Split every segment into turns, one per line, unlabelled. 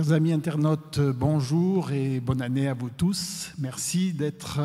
Chers amis internautes, bonjour et bonne année à vous tous. Merci d'être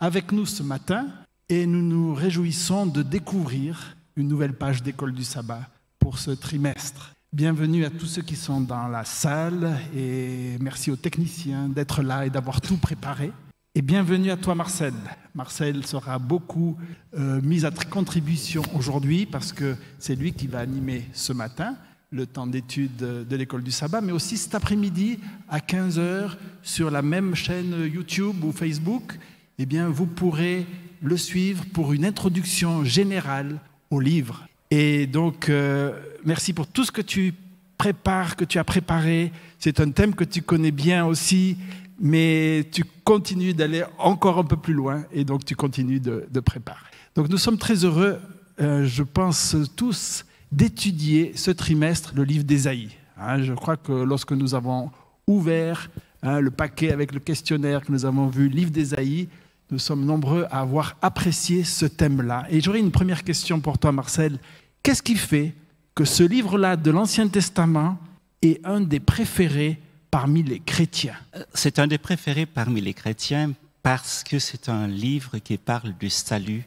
avec nous ce matin et nous nous réjouissons de découvrir une nouvelle page d'école du sabbat pour ce trimestre. Bienvenue à tous ceux qui sont dans la salle et merci aux techniciens d'être là et d'avoir tout préparé. Et bienvenue à toi Marcel. Marcel sera beaucoup euh, mis à contribution aujourd'hui parce que c'est lui qui va animer ce matin le temps d'étude de l'école du sabbat, mais aussi cet après-midi à 15h sur la même chaîne YouTube ou Facebook, eh bien, vous pourrez le suivre pour une introduction générale au livre. Et donc, euh, merci pour tout ce que tu prépares, que tu as préparé. C'est un thème que tu connais bien aussi, mais tu continues d'aller encore un peu plus loin et donc tu continues de, préparer. Donc, nous sommes très heureux, euh, je pense tous, d'étudier ce trimestre le livre d'Ésaïe. Hein, je crois que lorsque nous avons ouvert hein, le paquet avec le questionnaire que nous avons vu, livre d'Ésaïe, nous sommes nombreux à avoir apprécié ce thème-là. Et j'aurais une première question pour toi, Marcel. Qu'est-ce qui fait que ce livre-là de l'Ancien Testament est un des préférés parmi les chrétiens?
C'est un des préférés parmi les chrétiens parce que c'est un livre qui parle du salut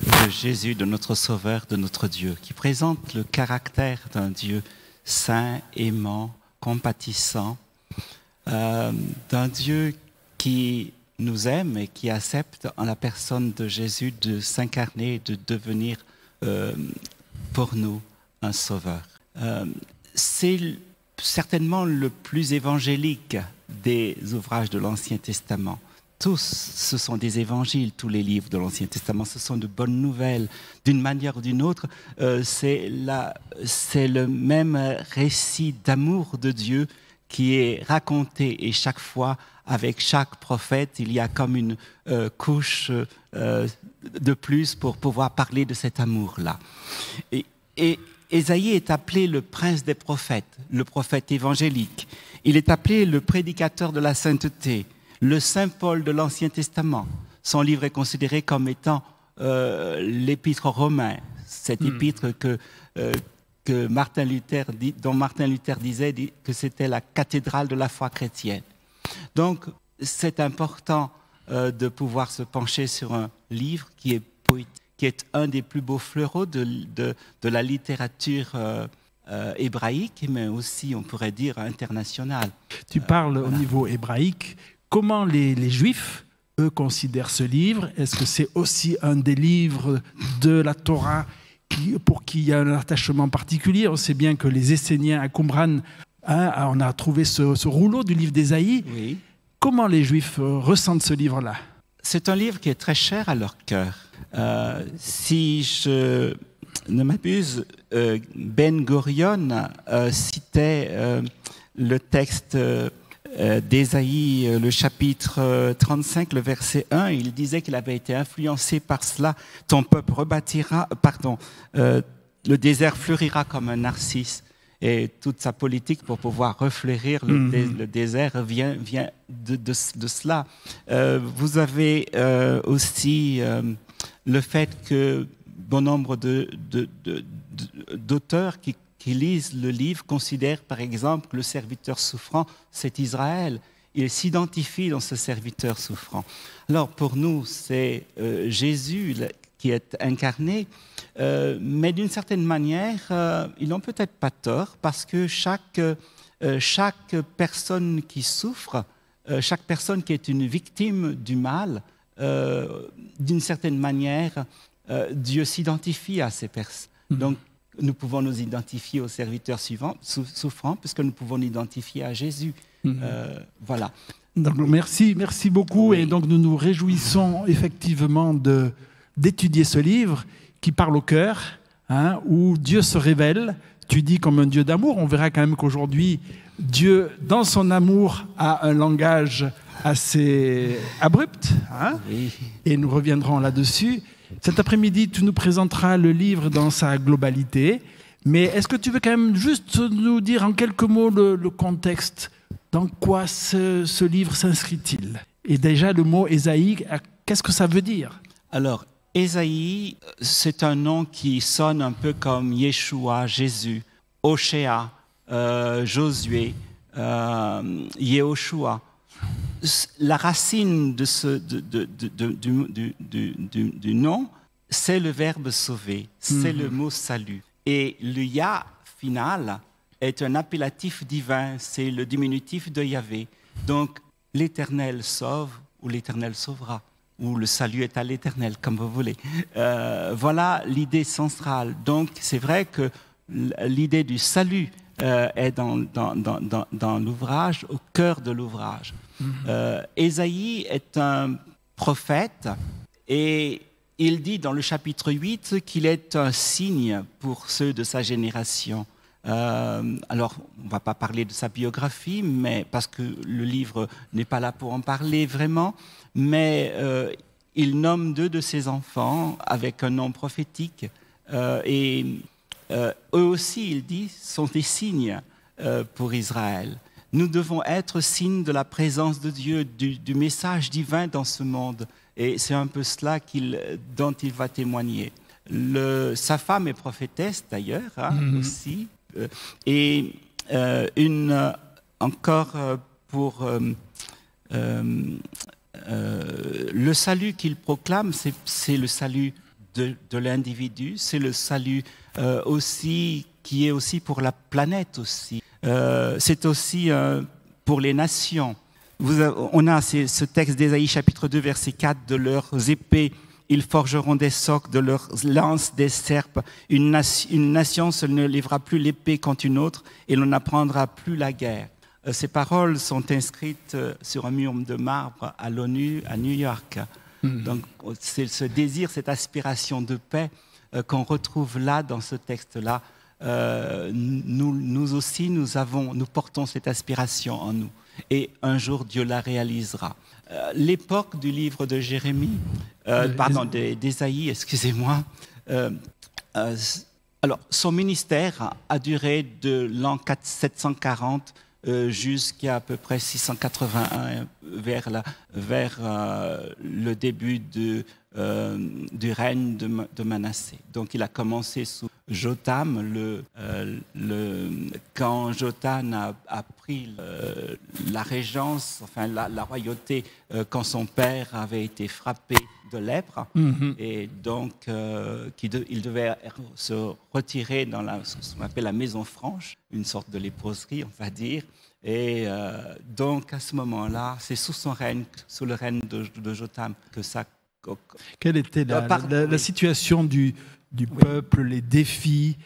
de Jésus, de notre Sauveur, de notre Dieu, qui présente le caractère d'un Dieu saint, aimant, compatissant, euh, d'un Dieu qui nous aime et qui accepte en la personne de Jésus de s'incarner, de devenir euh, pour nous un Sauveur. Euh, c'est certainement le plus évangélique des ouvrages de l'Ancien Testament tous, ce sont des évangiles, tous les livres de l'Ancien Testament, ce sont de bonnes nouvelles. D'une manière ou d'une autre, euh, c'est le même récit d'amour de Dieu qui est raconté et chaque fois, avec chaque prophète, il y a comme une euh, couche euh, de plus pour pouvoir parler de cet amour-là. Et, et est appelé le prince des prophètes, le prophète évangélique. Il est appelé le prédicateur de la sainteté le Saint Paul de l'Ancien Testament. Son livre est considéré comme étant euh, l'épître romain, cette hmm. épître que, euh, que Martin Luther dont Martin Luther disait que c'était la cathédrale de la foi chrétienne. Donc, c'est important euh, de pouvoir se pencher sur un livre qui est, qui est un des plus beaux fleureaux de, de, de la littérature hébraïque, mais aussi, on pourrait dire, internationale.
Tu parles au niveau hébraïque. Comment les, Juifs, eux, considèrent ce livre Est-ce que c'est aussi un des livres de la Torah pour qui il y a un attachement particulier? On sait bien que les Esséniens à Qumran, hein, on a trouvé ce, rouleau du livre d'Ésaïe. Comment les Juifs euh, ressentent ce livre-là?
C'est un livre qui est très cher à leur cœur. Euh, si je ne m'abuse, euh, Ben Gurion citait le texte d'Ésaïe, euh, le chapitre 35, euh, le verset 1, il disait qu'il avait été influencé par cela. Ton peuple rebâtira, pardon, le désert fleurira comme un narcisse. Et toute sa politique pour pouvoir refleurir le, mhm. désert vient, vient de, cela. vous avez aussi le fait que bon nombre d'auteurs qui qui lisent le livre considèrent par exemple que le serviteur souffrant, c'est Israël. Il s'identifie dans ce serviteur souffrant. Alors pour nous, c'est euh, Jésus qui est incarné, euh, mais d'une certaine manière, euh, ils n'ont peut-être pas tort parce que chaque, chaque personne qui souffre, chaque personne qui est une victime du mal, d'une certaine manière, Dieu s'identifie à ces personnes. Mmh. Donc nous pouvons nous identifier au serviteur suivant, souffrant, puisque nous pouvons nous identifier à Jésus. Mhm. Euh, voilà.
Donc, merci, merci beaucoup. Et donc, nous nous réjouissons effectivement de, d'étudier ce livre qui parle au cœur, hein, où Dieu se révèle. Tu dis comme un Dieu d'amour. On verra quand même qu'aujourd'hui, Dieu, dans son amour, a un langage assez abrupt. Hein, Et nous reviendrons là-dessus. Cet après-midi, tu nous présenteras le livre dans sa globalité. Mais est-ce que tu veux quand même juste nous dire en quelques mots le, contexte? Dans quoi ce, livre s'inscrit-il? Et déjà, le mot Ésaïe, qu'est-ce que ça veut dire?
Alors, Ésaïe, c'est un nom qui sonne un peu comme Yeshua, Jésus, Oshéa, euh, Josué, euh, Yehoshua. La racine de ce, de, de, de, du, du, du, nom, c'est le verbe sauver, c'est le mot salut. Et le Ya final est un appellatif divin, c'est le diminutif de Yahvé. Donc, l'Éternel sauve ou l'Éternel sauvera, ou le salut est à l'Éternel, comme vous voulez. Euh, voilà l'idée centrale. Donc, c'est vrai que l'idée du salut euh, est dans, dans, dans, dans l'ouvrage, au cœur de l'ouvrage. Euh, Ésaïe est un prophète et il dit dans le chapitre 8 qu'il est un signe pour ceux de sa génération. Euh, alors, on ne va pas parler de sa biographie, mais parce que le livre n'est pas là pour en parler vraiment, mais euh, il nomme deux de ses enfants avec un nom prophétique, euh, et eux aussi, il dit, sont des signes pour Israël. Nous devons être signes de la présence de Dieu, du, message divin dans ce monde, et c'est un peu cela dont il va témoigner. Le, sa femme est prophétesse d'ailleurs hein, mm-hmm. aussi, euh, et euh, une, euh, encore pour le salut qu'il proclame, c'est le salut de, de l'individu, c'est le salut aussi qui est aussi pour la planète aussi. c'est aussi pour les nations. Vous on a ce texte d'Ésaïe chapitre 2 verset 4 de leurs épées ils forgeront des socs de leurs lances, des serpes. Une, nation, ne livrera plus l'épée contre une autre et l'on n'apprendra plus la guerre. Euh, ces paroles sont inscrites euh, sur un mur de marbre à l'ONU à New York. Hmm. Donc, c'est ce désir, cette aspiration de paix euh, qu'on retrouve là, dans ce texte-là. Nous, nous aussi, nous, avons, nous portons cette aspiration en nous. Et un jour, Dieu la réalisera. L'époque du livre de Jérémie, euh, pardon, d'Ésaïe, excusez-moi. Euh, euh, alors, son ministère a duré de l'an 740 jusqu'à à peu près 681 vers, la, vers le début de, du règne de, de, Manassé. Donc il a commencé sous Jotam. Le, le, quand Jotam a, a pris la régence, enfin la, la royauté, quand son père avait été frappé de lèpre mhm. et donc euh, il devait se retirer dans la, ce qu'on appelle la maison franche, une sorte de léproserie, on va dire. Et euh, donc à ce moment-là, c'est sous son règne, sous le règne de, Jotam, que ça.
Quelle était la, euh, situation du, du peuple, les défis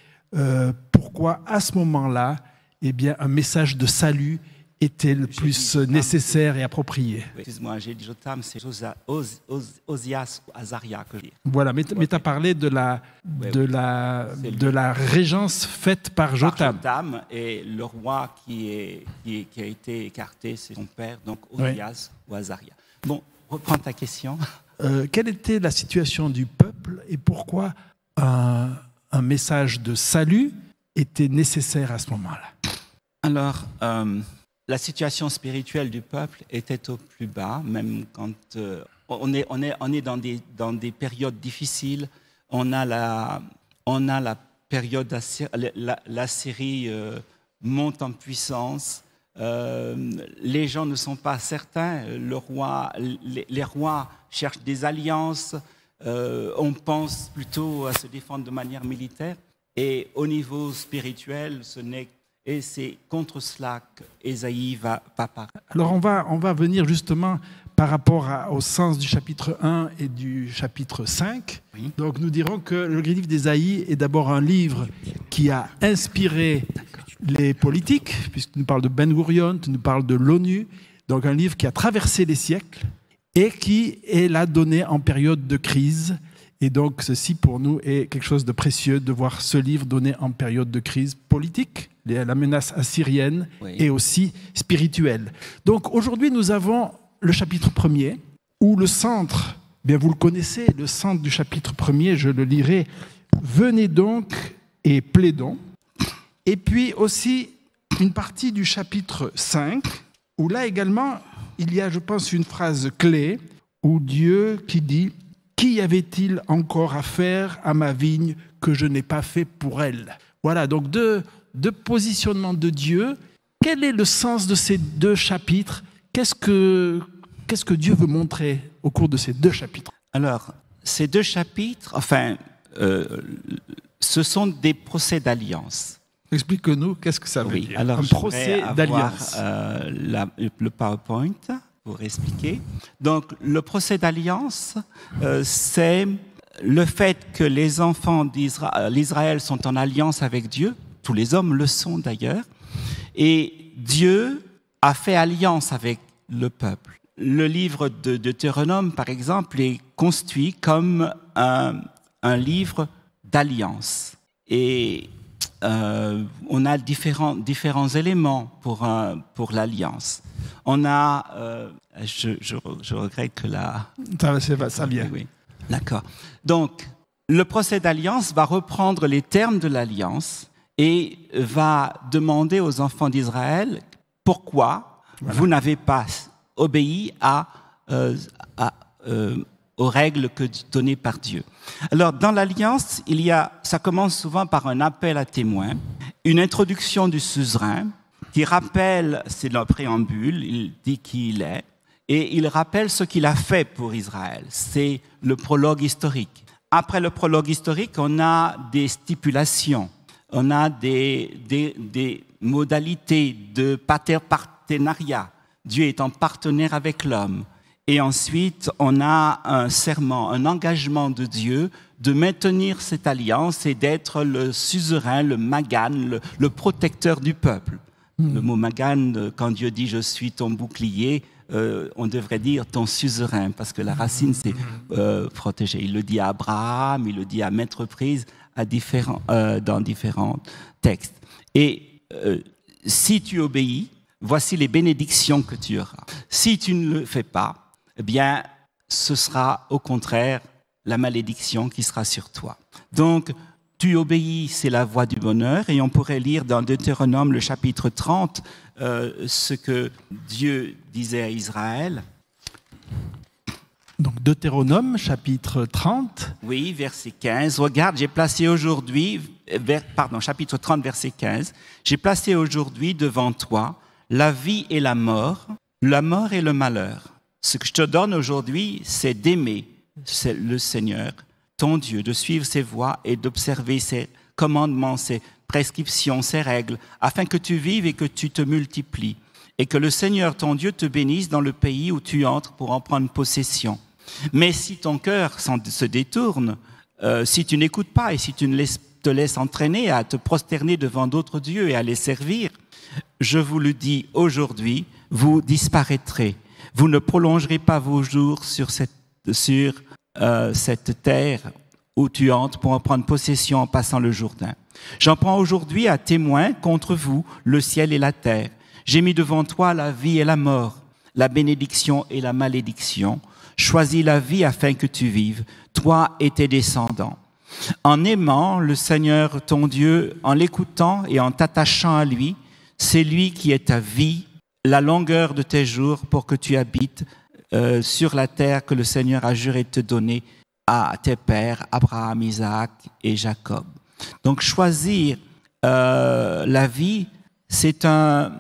Pourquoi à ce moment-là, eh bien, un message de salut était le plus nécessaire et approprié?
Excuse-moi, j'ai dit Jotam, c'est Osias ou Azaria que je dis.
Voilà, mais, tu as parlé de la, de, la, de la régence faite par Jotam.
Par Jotam, et le roi qui, est, qui, a été écarté, c'est son père, donc Osias ou Azaria. Bon, reprends ta question.
Euh, quelle était la situation du peuple et pourquoi un, message de salut était nécessaire à ce moment-là?
Alors, euh, la situation spirituelle du peuple était au plus bas, même quand euh, on, est, on, est, on est dans des, dans des périodes difficiles. On a la, on a la période, la, la Syrie euh, monte en puissance. Euh, les gens ne sont pas certains. Le roi, les, les rois cherchent des alliances. on pense plutôt à se défendre de manière militaire. Et au niveau spirituel, ce n'est et c'est contre cela qu'Ésaïe va, va parler.
Alors on va, on va venir justement par rapport au sens du chapitre 1 et du chapitre 5. Donc nous dirons que le livre d'Ésaïe est d'abord un livre qui a inspiré les politiques, puisqu'il nous parle de Ben Gurion, tu nous parles de l'ONU, donc un livre qui a traversé les siècles et qui est là donné en période de crise. Et donc ceci pour nous est quelque chose de précieux de voir ce livre donné en période de crise politique, la menace assyrienne et aussi spirituelle. Donc aujourd'hui, nous avons le chapitre premier, où le centre, bien vous le connaissez, le centre du chapitre premier, je le lirai, venez donc et plaidons. Et puis aussi une partie du chapitre 5, où là également, il y a, je pense, une phrase clé, où Dieu qui dit, Qu'y avait-il encore à faire à ma vigne que je n'ai pas fait pour elle? Voilà, donc deux, de positionnement de Dieu. Quel est le sens de ces deux chapitres? Qu'est-ce que, qu'est-ce que Dieu veut montrer au cours de ces deux chapitres?
Alors, ces deux chapitres, enfin, euh, ce sont des procès d'alliance.
Explique-nous, qu'est-ce que ça veut
Oui,
dire
alors
Un procès d'alliance.
euh, le PowerPoint pour expliquer. Donc, le procès d'alliance, euh, c'est le fait que les enfants d'Isra- d'Israël sont en alliance avec Dieu. Tous les hommes le sont d'ailleurs. Et Dieu a fait alliance avec le peuple. Le livre de Deutéronome, par exemple, est construit comme un, un livre d'alliance. Et euh, on a différents, différents éléments pour, pour l'alliance. On a, euh, je, je- je regrette que la,
Ça, ça vient.
oui. D'accord. Donc, le procès d'alliance va reprendre les termes de l'alliance et va demander aux enfants d'Israël pourquoi vous n'avez pas obéi à, à, euh, aux règles que, données par Dieu. Alors, dans l'alliance, il y a, ça commence souvent par un appel à témoins, une introduction du suzerain qui rappelle, c'est le préambule, il dit qui il est, et il rappelle ce qu'il a fait pour Israël. C'est le prologue historique. Après le prologue historique, on a des stipulations, on a des, des, modalités de partenariat. Dieu étant partenaire avec l'homme. Et ensuite, on a un serment, un engagement de Dieu de maintenir cette alliance et d'être le suzerain, le magan, le, le protecteur du peuple. Le mot magan, quand Dieu dit je suis ton bouclier, euh, on devrait dire ton suzerain, parce que la racine c'est euh, protéger. Il le dit à Abraham, il le dit à maintes reprises à différents, euh, dans différents textes. Et euh, si tu obéis, voici les bénédictions que tu auras. Si tu ne le fais pas, eh bien, ce sera au contraire la malédiction qui sera sur toi. Donc, tu obéis, c'est la voie du bonheur, et on pourrait lire dans Deutéronome le chapitre 30 euh, ce que Dieu disait à Israël.
Donc Deutéronome, chapitre 30.
Oui, verset 15. Regarde, j'ai placé aujourd'hui, pardon, chapitre 30, verset 15. J'ai placé aujourd'hui devant toi la vie et la mort, la mort et le malheur. Ce que je te donne aujourd'hui, c'est d'aimer le Seigneur, ton Dieu, de suivre ses voies et d'observer ses commandements, ses prescriptions, ses règles, afin que tu vives et que tu te multiplies, et que le Seigneur, ton Dieu, te bénisse dans le pays où tu entres pour en prendre possession. Mais si ton cœur se détourne, euh, si tu n'écoutes pas et si tu ne te laisses entraîner à te prosterner devant d'autres dieux et à les servir, je vous le dis aujourd'hui, vous disparaîtrez. Vous ne prolongerez pas vos jours sur cette, sur, euh, cette terre où tu entres pour en prendre possession en passant le Jourdain. J'en prends aujourd'hui à témoin contre vous le ciel et la terre. J'ai mis devant toi la vie et la mort, la bénédiction et la malédiction. Choisis la vie afin que tu vives, toi et tes descendants. En aimant le Seigneur ton Dieu, en l'écoutant et en t'attachant à lui, c'est lui qui est ta vie, la longueur de tes jours pour que tu habites euh, sur la terre que le Seigneur a juré de te donner à tes pères, Abraham, Isaac et Jacob. Donc choisir euh, la vie, c'est un,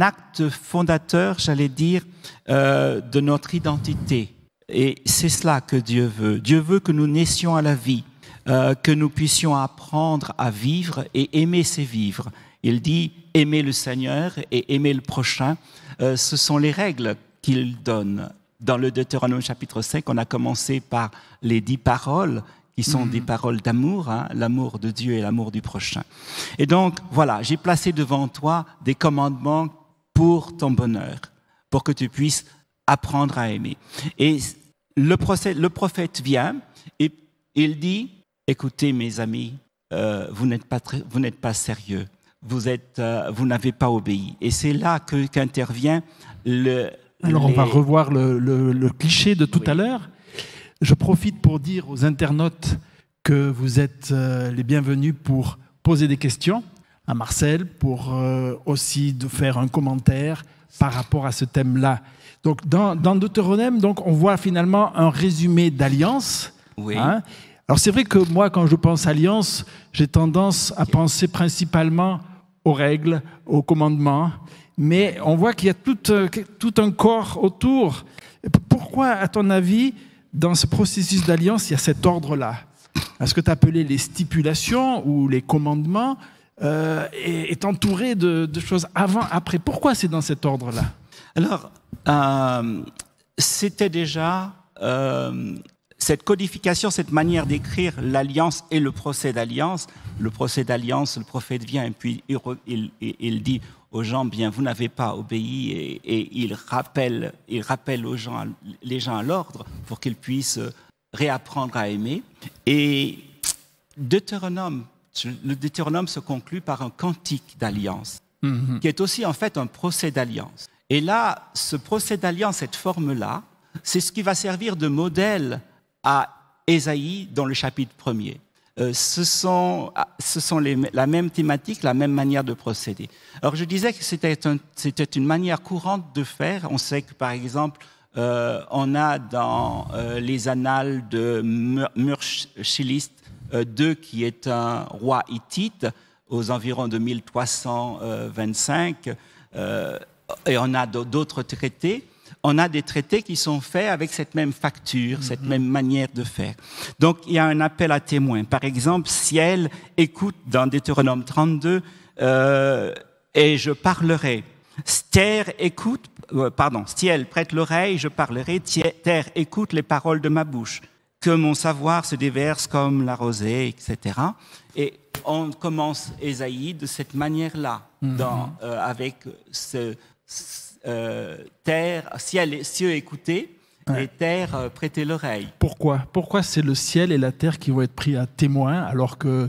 acte fondateur, j'allais dire, euh, de notre identité. Et c'est cela que Dieu veut. Dieu veut que nous naissions à la vie, que nous puissions apprendre à vivre et aimer ses vivre. Il dit aimer le Seigneur et aimer le prochain. Euh, ce sont les règles qu'il donne. Dans le Deutéronome chapitre 5, on a commencé par les dix paroles qui sont des paroles d'amour, hein, l'amour de Dieu et l'amour du prochain. Et donc, voilà, j'ai placé devant toi des commandements pour ton bonheur, pour que tu puisses apprendre à aimer. Et le, procès- le prophète vient et il dit, écoutez mes amis, euh, vous n'êtes pas, très- vous n'êtes pas sérieux, vous, êtes, euh, vous n'avez pas obéi. Et c'est là que, qu'intervient le...
Alors on va revoir le, le- le cliché de tout
Oui.
à l'heure. Je profite pour dire aux internautes que vous êtes euh, les bienvenus pour poser des questions à Marcel, pour euh, aussi de faire un commentaire par rapport à ce thème-là. Donc dans, dans Deutéronome, donc, on voit finalement un résumé d'alliance.
Oui.
Hein Alors c'est vrai que moi, quand je pense alliance, j'ai tendance à penser principalement aux règles, aux commandements, mais on voit qu'il y a tout, euh, tout un corps autour. Pourquoi, à ton avis, dans ce processus d'alliance, il y a cet ordre-là? Ce que tu appelais les stipulations ou les commandements euh, est, entouré de, choses avant, après? Pourquoi c'est dans cet ordre-là?
Alors, euh, c'était déjà cette codification, cette manière d'écrire l'alliance et le procès d'alliance. Le procès d'alliance, le prophète vient et puis il, dit aux gens, bien, vous n'avez pas obéi, et, il, rappelle, il rappelle aux gens, les gens à l'ordre pour qu'ils puissent réapprendre à aimer. Et Deutéronome, le Deutéronome se conclut par un cantique d'alliance, mhm. qui est aussi en fait un procès d'alliance. Et là, ce procès d'alliance, cette forme-là, c'est ce qui va servir de modèle à Ésaïe dans le chapitre premier. Euh, ce sont, ah, la même thématique, la même manière de procéder. Alors je disais que c'était une manière courante de faire. On sait que par exemple, euh, on a dans euh, les annales de Murchilist II, qui est un roi hittite aux environs de 1325, et on a d'autres traités on a des traités qui sont faits avec cette même facture, cette mhm. même manière de faire. Donc il y a un appel à témoins. Par exemple, ciel écoute dans Deutéronome 32 euh, et je parlerai. Terre écoute, euh, pardon, ciel prête l'oreille, je parlerai. Terre écoute les paroles de ma bouche. Que mon savoir se déverse comme la rosée, etc. Et on commence Ésaïe de cette manière-là, mhm. euh, avec ce terre, ciel, cieux écouter et terre euh, prêter l'oreille.
Pourquoi? Pourquoi c'est le ciel et la terre qui vont être pris à témoin alors que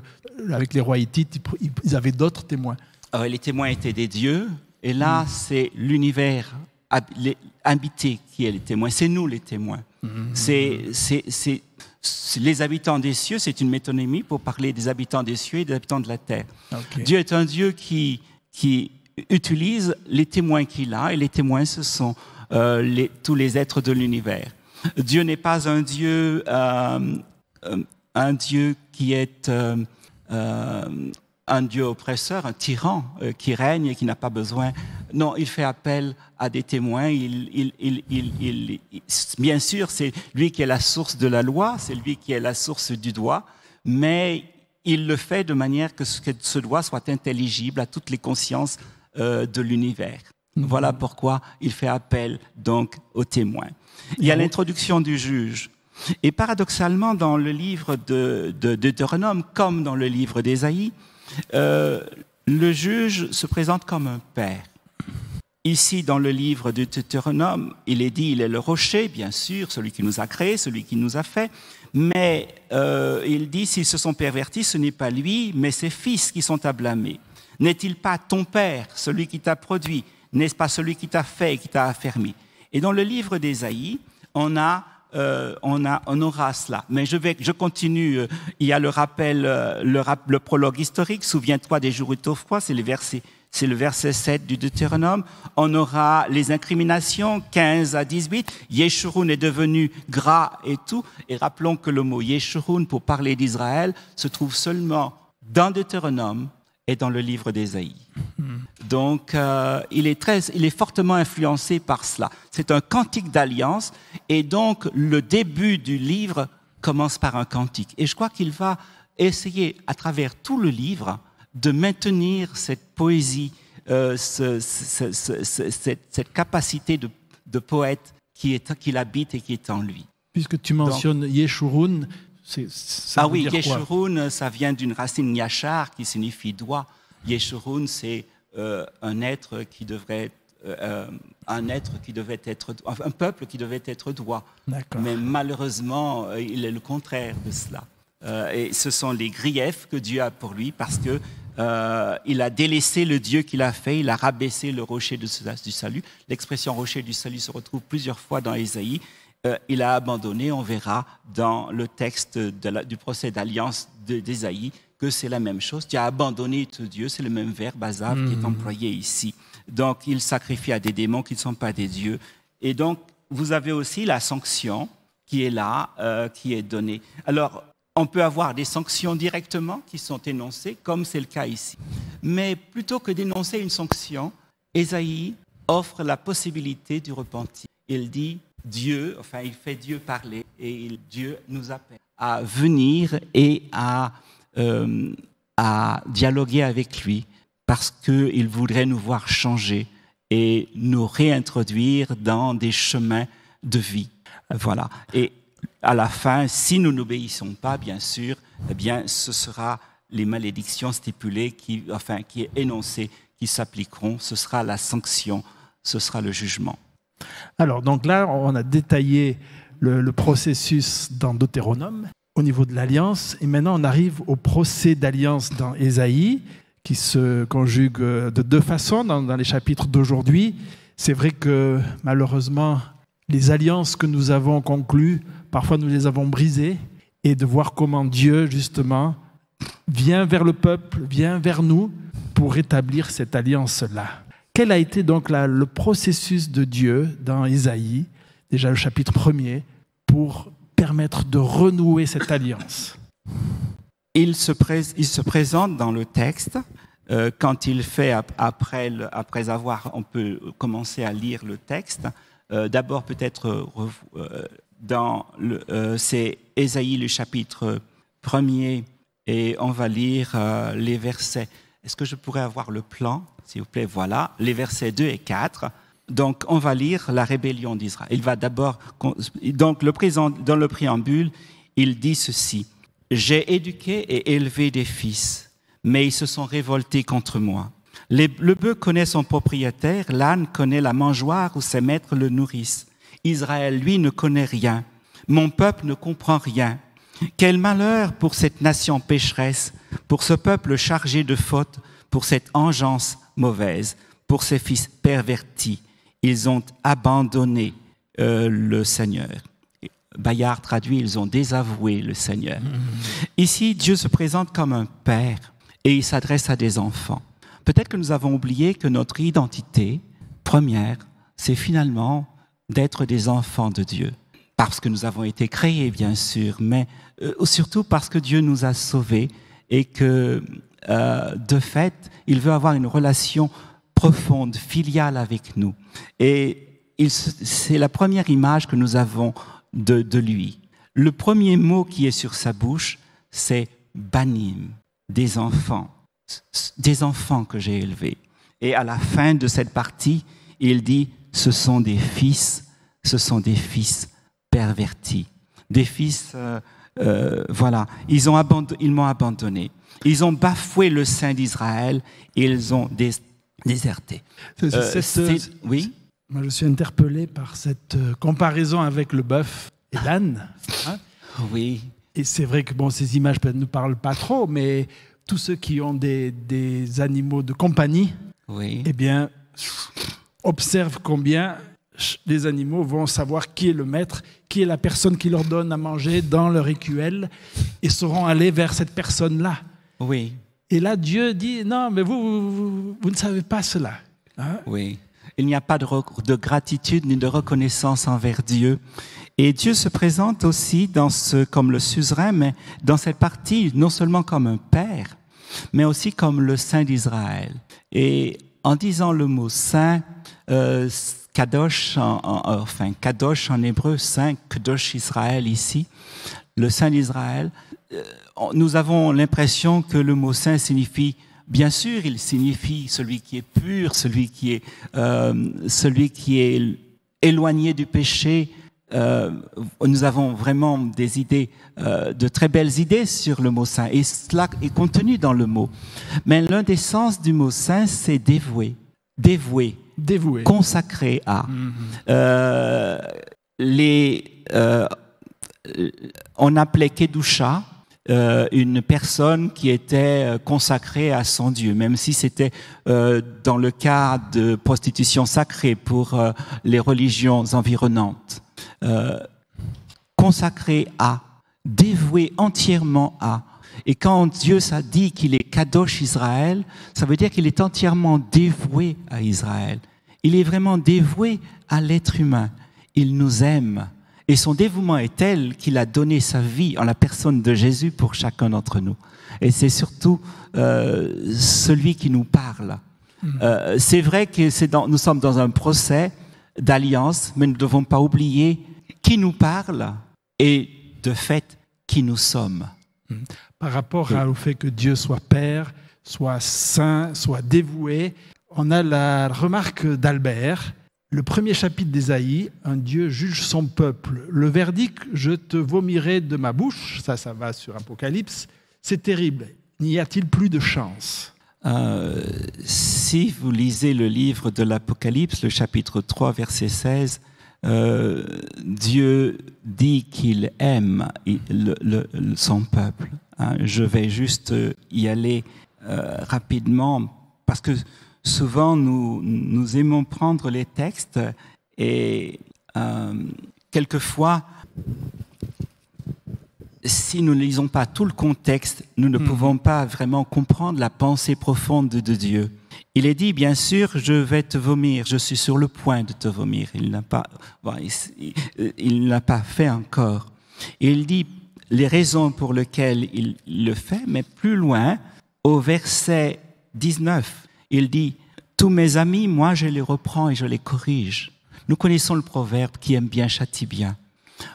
avec les rois hittites, ils avaient d'autres témoins?
Euh, Les témoins étaient des dieux et là, mm. c'est l'univers habité qui est les témoins. C'est nous les témoins. Mm. C'est les habitants des cieux, c'est une métonymie pour parler des habitants des cieux et des habitants de la terre. Dieu est un Dieu qui, qui utilise les témoins qu'il a, et les témoins, ce sont euh, tous les êtres de l'univers. Dieu n'est pas un Dieu, euh, euh, un Dieu qui est un Dieu oppresseur, un tyran qui règne et qui n'a pas besoin. Non, il fait appel à des témoins. Il, bien sûr, c'est lui qui est la source de la loi, c'est lui qui est la source du droit, mais il le fait de manière que ce, que ce droit soit intelligible à toutes les consciences euh, de l'univers. Mhm. Voilà pourquoi il fait appel donc aux témoins. Il y a l'introduction du juge. Et paradoxalement, dans le livre de, Deutéronome, comme dans le livre d'Ésaïe, euh, le juge se présente comme un père. Ici, dans le livre de Deutéronome, il est dit, il est le rocher, bien sûr, celui qui nous a créés, celui qui nous a fait, mais euh, il dit, s'ils se sont pervertis, ce n'est pas lui, mais ses fils qui sont à blâmer. N'est-il pas ton Père, celui qui t'a produit? N'est-ce pas celui qui t'a fait et qui t'a affermi? Et dans le livre d'Ésaïe, on a euh, on, a, on aura cela. Mais je, vais, je continue. Il y a le rappel, euh, le, prologue historique. Souviens-toi des jours froid, c'est le verset. C'est le verset 7 du Deutéronome. On aura les incriminations 15 à 18. Yeshurun est devenu gras et tout. Et rappelons que le mot Yeshurun pour parler d'Israël se trouve seulement dans Deutéronome est dans le livre d'Ésaïe. Donc, euh, il, est très, il est fortement influencé par cela. C'est un cantique d'alliance, et donc le début du livre commence par un cantique. Et je crois qu'il va essayer, à travers tout le livre, de maintenir cette poésie, euh, ce, cette, capacité de, de poète qui, est, qui l'habite et qui est en lui.
Puisque tu mentionnes Yeshurun,
ah oui, Yeshurun, ça vient d'une racine yachar qui signifie doigt. Yeshurun, c'est euh, un être qui devrait euh, euh, un être qui devait être un peuple qui devait être droit. Mais malheureusement, il est le contraire de cela. et ce sont les griefs que Dieu a pour lui parce que il a délaissé le Dieu qu'il a fait, il a rabaissé le rocher du salut. L'expression rocher du salut se retrouve plusieurs fois dans Ésaïe. Euh, il a abandonné, on verra dans le texte du procès d'alliance d'Ésaïe que c'est la même chose. Tu as abandonné ton Dieu, c'est le même verbe, bazar, qui est hmm. employé ici. Donc, il sacrifie à des démons qui ne sont pas des dieux. Et donc, vous avez aussi la sanction qui est là, euh, qui est donnée. Alors, on peut avoir des sanctions directement qui sont énoncées, comme c'est le cas ici. Mais plutôt que d'énoncer une sanction, Ésaïe offre la possibilité du repentir. Il dit Dieu, enfin il fait Dieu parler et Dieu nous appelle à venir et à, euh, à dialoguer avec lui parce qu'il voudrait nous voir changer et nous réintroduire dans des chemins de vie. Voilà. Et à la fin, si nous n'obéissons pas, bien sûr, eh bien, ce sera les malédictions stipulées, qui, enfin, qui est énoncées, qui s'appliqueront. Ce sera la sanction, ce sera le jugement.
Alors, donc là, on a détaillé le, processus dans Deutéronome au niveau de l'alliance, et maintenant on arrive au procès d'alliance dans Ésaïe, qui se conjugue de deux façons dans, dans les chapitres d'aujourd'hui. C'est vrai que malheureusement, les alliances que nous avons conclues, parfois nous les avons brisées, et de voir comment Dieu, justement, vient vers le peuple, vient vers nous pour établir cette alliance-là. Quel a été donc le processus de Dieu dans Isaïe, déjà le chapitre premier, pour permettre de renouer cette alliance?
Il se, présente dans le texte euh, quand il fait, après, avoir, on peut commencer à lire le texte, euh, d'abord peut-être euh, dans le, c'est Ésaïe le chapitre premier et on va lire les versets. Est-ce que je pourrais avoir le plan, s'il vous plaît? Voilà, les versets 2 et 4. Donc, on va lire la rébellion d'Israël. Il va d'abord, donc dans le préambule, il dit ceci J'ai éduqué et élevé des fils, mais ils se sont révoltés contre moi. Le bœuf connaît son propriétaire, l'âne connaît la mangeoire où ses maîtres le nourrissent. Israël, lui, ne connaît rien. Mon peuple ne comprend rien. Quel malheur pour cette nation pécheresse, pour ce peuple chargé de fautes, pour cette engeance mauvaise, pour ces fils pervertis. Ils ont abandonné euh, le Seigneur. Bayard traduit, ils ont désavoué le Seigneur. Ici, Dieu se présente comme un père et il s'adresse à des enfants. Peut-être que nous avons oublié que notre identité première, c'est finalement d'être des enfants de Dieu. Parce que nous avons été créés, bien sûr, mais euh, surtout parce que Dieu nous a sauvés et que, euh, de fait, il veut avoir une relation profonde, filiale avec nous. Et c'est la première image que nous avons de, de lui. Le premier mot qui est sur sa bouche, c'est banim, des enfants, des enfants que j'ai élevés. Et à la fin de cette partie, il dit, ce sont des fils, ce sont des fils pervertis, des fils, euh, euh, voilà, ils, m'ont abandonné. Ils ont bafoué le sein d'Israël et ils ont dés, déserté.
Euh, cette, oui? Moi, je suis interpellé par cette comparaison avec le bœuf et l'âne. Hein
oui.
Et c'est vrai que bon, ces images ne parlent pas trop, mais tous ceux qui ont des, des animaux de compagnie,
oui.
eh bien, observent combien les animaux vont savoir qui est le maître, qui est la personne qui leur donne à manger dans leur écuelle, et seront allés vers cette personne-là.
Oui.
Et là, Dieu dit, non, mais vous, vous, vous, vous ne savez pas cela.
Hein? Oui. Il n'y a pas de, de, gratitude ni de reconnaissance envers Dieu. Et Dieu se présente aussi dans ce, comme le suzerain, mais dans cette partie, non seulement comme un père, mais aussi comme le Saint d'Israël. Et en disant le mot saint, euh, Kadosh, en, en, enfin Kadosh en hébreu, saint, Kadosh Israël ici, le saint d'Israël, euh, nous avons l'impression que le mot saint signifie, bien sûr, il signifie celui qui est pur, celui qui est, euh, celui qui est éloigné du péché. Euh, nous avons vraiment des idées, euh, de très belles idées sur le mot saint, et cela est contenu dans le mot. Mais l'un des sens du mot saint, c'est dévoué, dévoué,
dévoué,
consacré à. -hmm. euh, les, euh, on appelait Kedusha euh, une personne qui était consacrée à son Dieu, même si c'était dans le cas de prostitution sacrée pour les religions environnantes. consacré à, dévoué entièrement à. Et quand Dieu ça dit qu'il est Kadosh Israël, ça veut dire qu'il est entièrement dévoué à Israël. Il est vraiment dévoué à l'être humain. Il nous aime Et son dévouement est tel qu'il a donné sa vie en la personne de Jésus pour chacun d'entre nous. Et c'est surtout euh, celui qui nous parle. Euh, c'est vrai que dans, nous sommes dans un procès d'alliance, mais nous ne devons pas oublier qui nous parle et de fait qui nous sommes.
Par rapport au fait que Dieu soit Père, soit saint, soit dévoué, on a la remarque d'Albert. Le premier chapitre d'Ésaïe, un Dieu juge son peuple. Le verdict, je te vomirai de ma bouche, ça, ça va sur Apocalypse, c'est terrible. N'y a-t-il plus de chance?
Euh, Si vous lisez le livre de l'Apocalypse, le chapitre 3, verset 16, euh, Dieu dit qu'il aime son peuple. Hein. je vais juste y aller euh, rapidement parce que souvent nous, nous aimons prendre les textes et euh, quelquefois, si nous ne lisons pas tout le contexte, nous ne hmm. pouvons pas vraiment comprendre la pensée profonde de Dieu. Il est dit, bien sûr, je vais te vomir, je suis sur le point de te vomir. Il n'a pas, il, n'a pas fait encore. il dit les raisons pour lesquelles il le fait, mais plus loin, au verset 19, il dit, tous mes amis, moi je les reprends et je les corrige. Nous connaissons le proverbe qui aime bien châtie bien.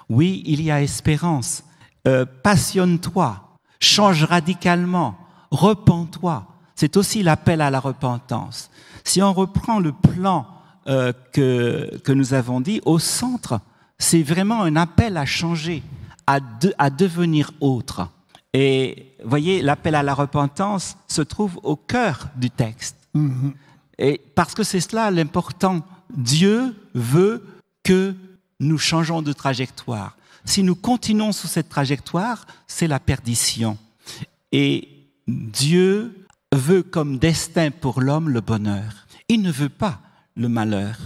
Oui, il y a espérance. Euh, passionne-toi, change radicalement, repens-toi. C'est aussi l'appel à la repentance. Si on reprend le plan euh, que, que nous avons dit, au centre, c'est vraiment un appel à changer, à, à devenir autre. Et voyez, l'appel à la repentance se trouve au cœur du texte. Et parce que c'est cela l'important. Dieu veut que nous changeons de trajectoire. Si nous continuons sur cette trajectoire, c'est la perdition. Et Dieu veut comme destin pour l'homme le bonheur. Il ne veut pas le malheur.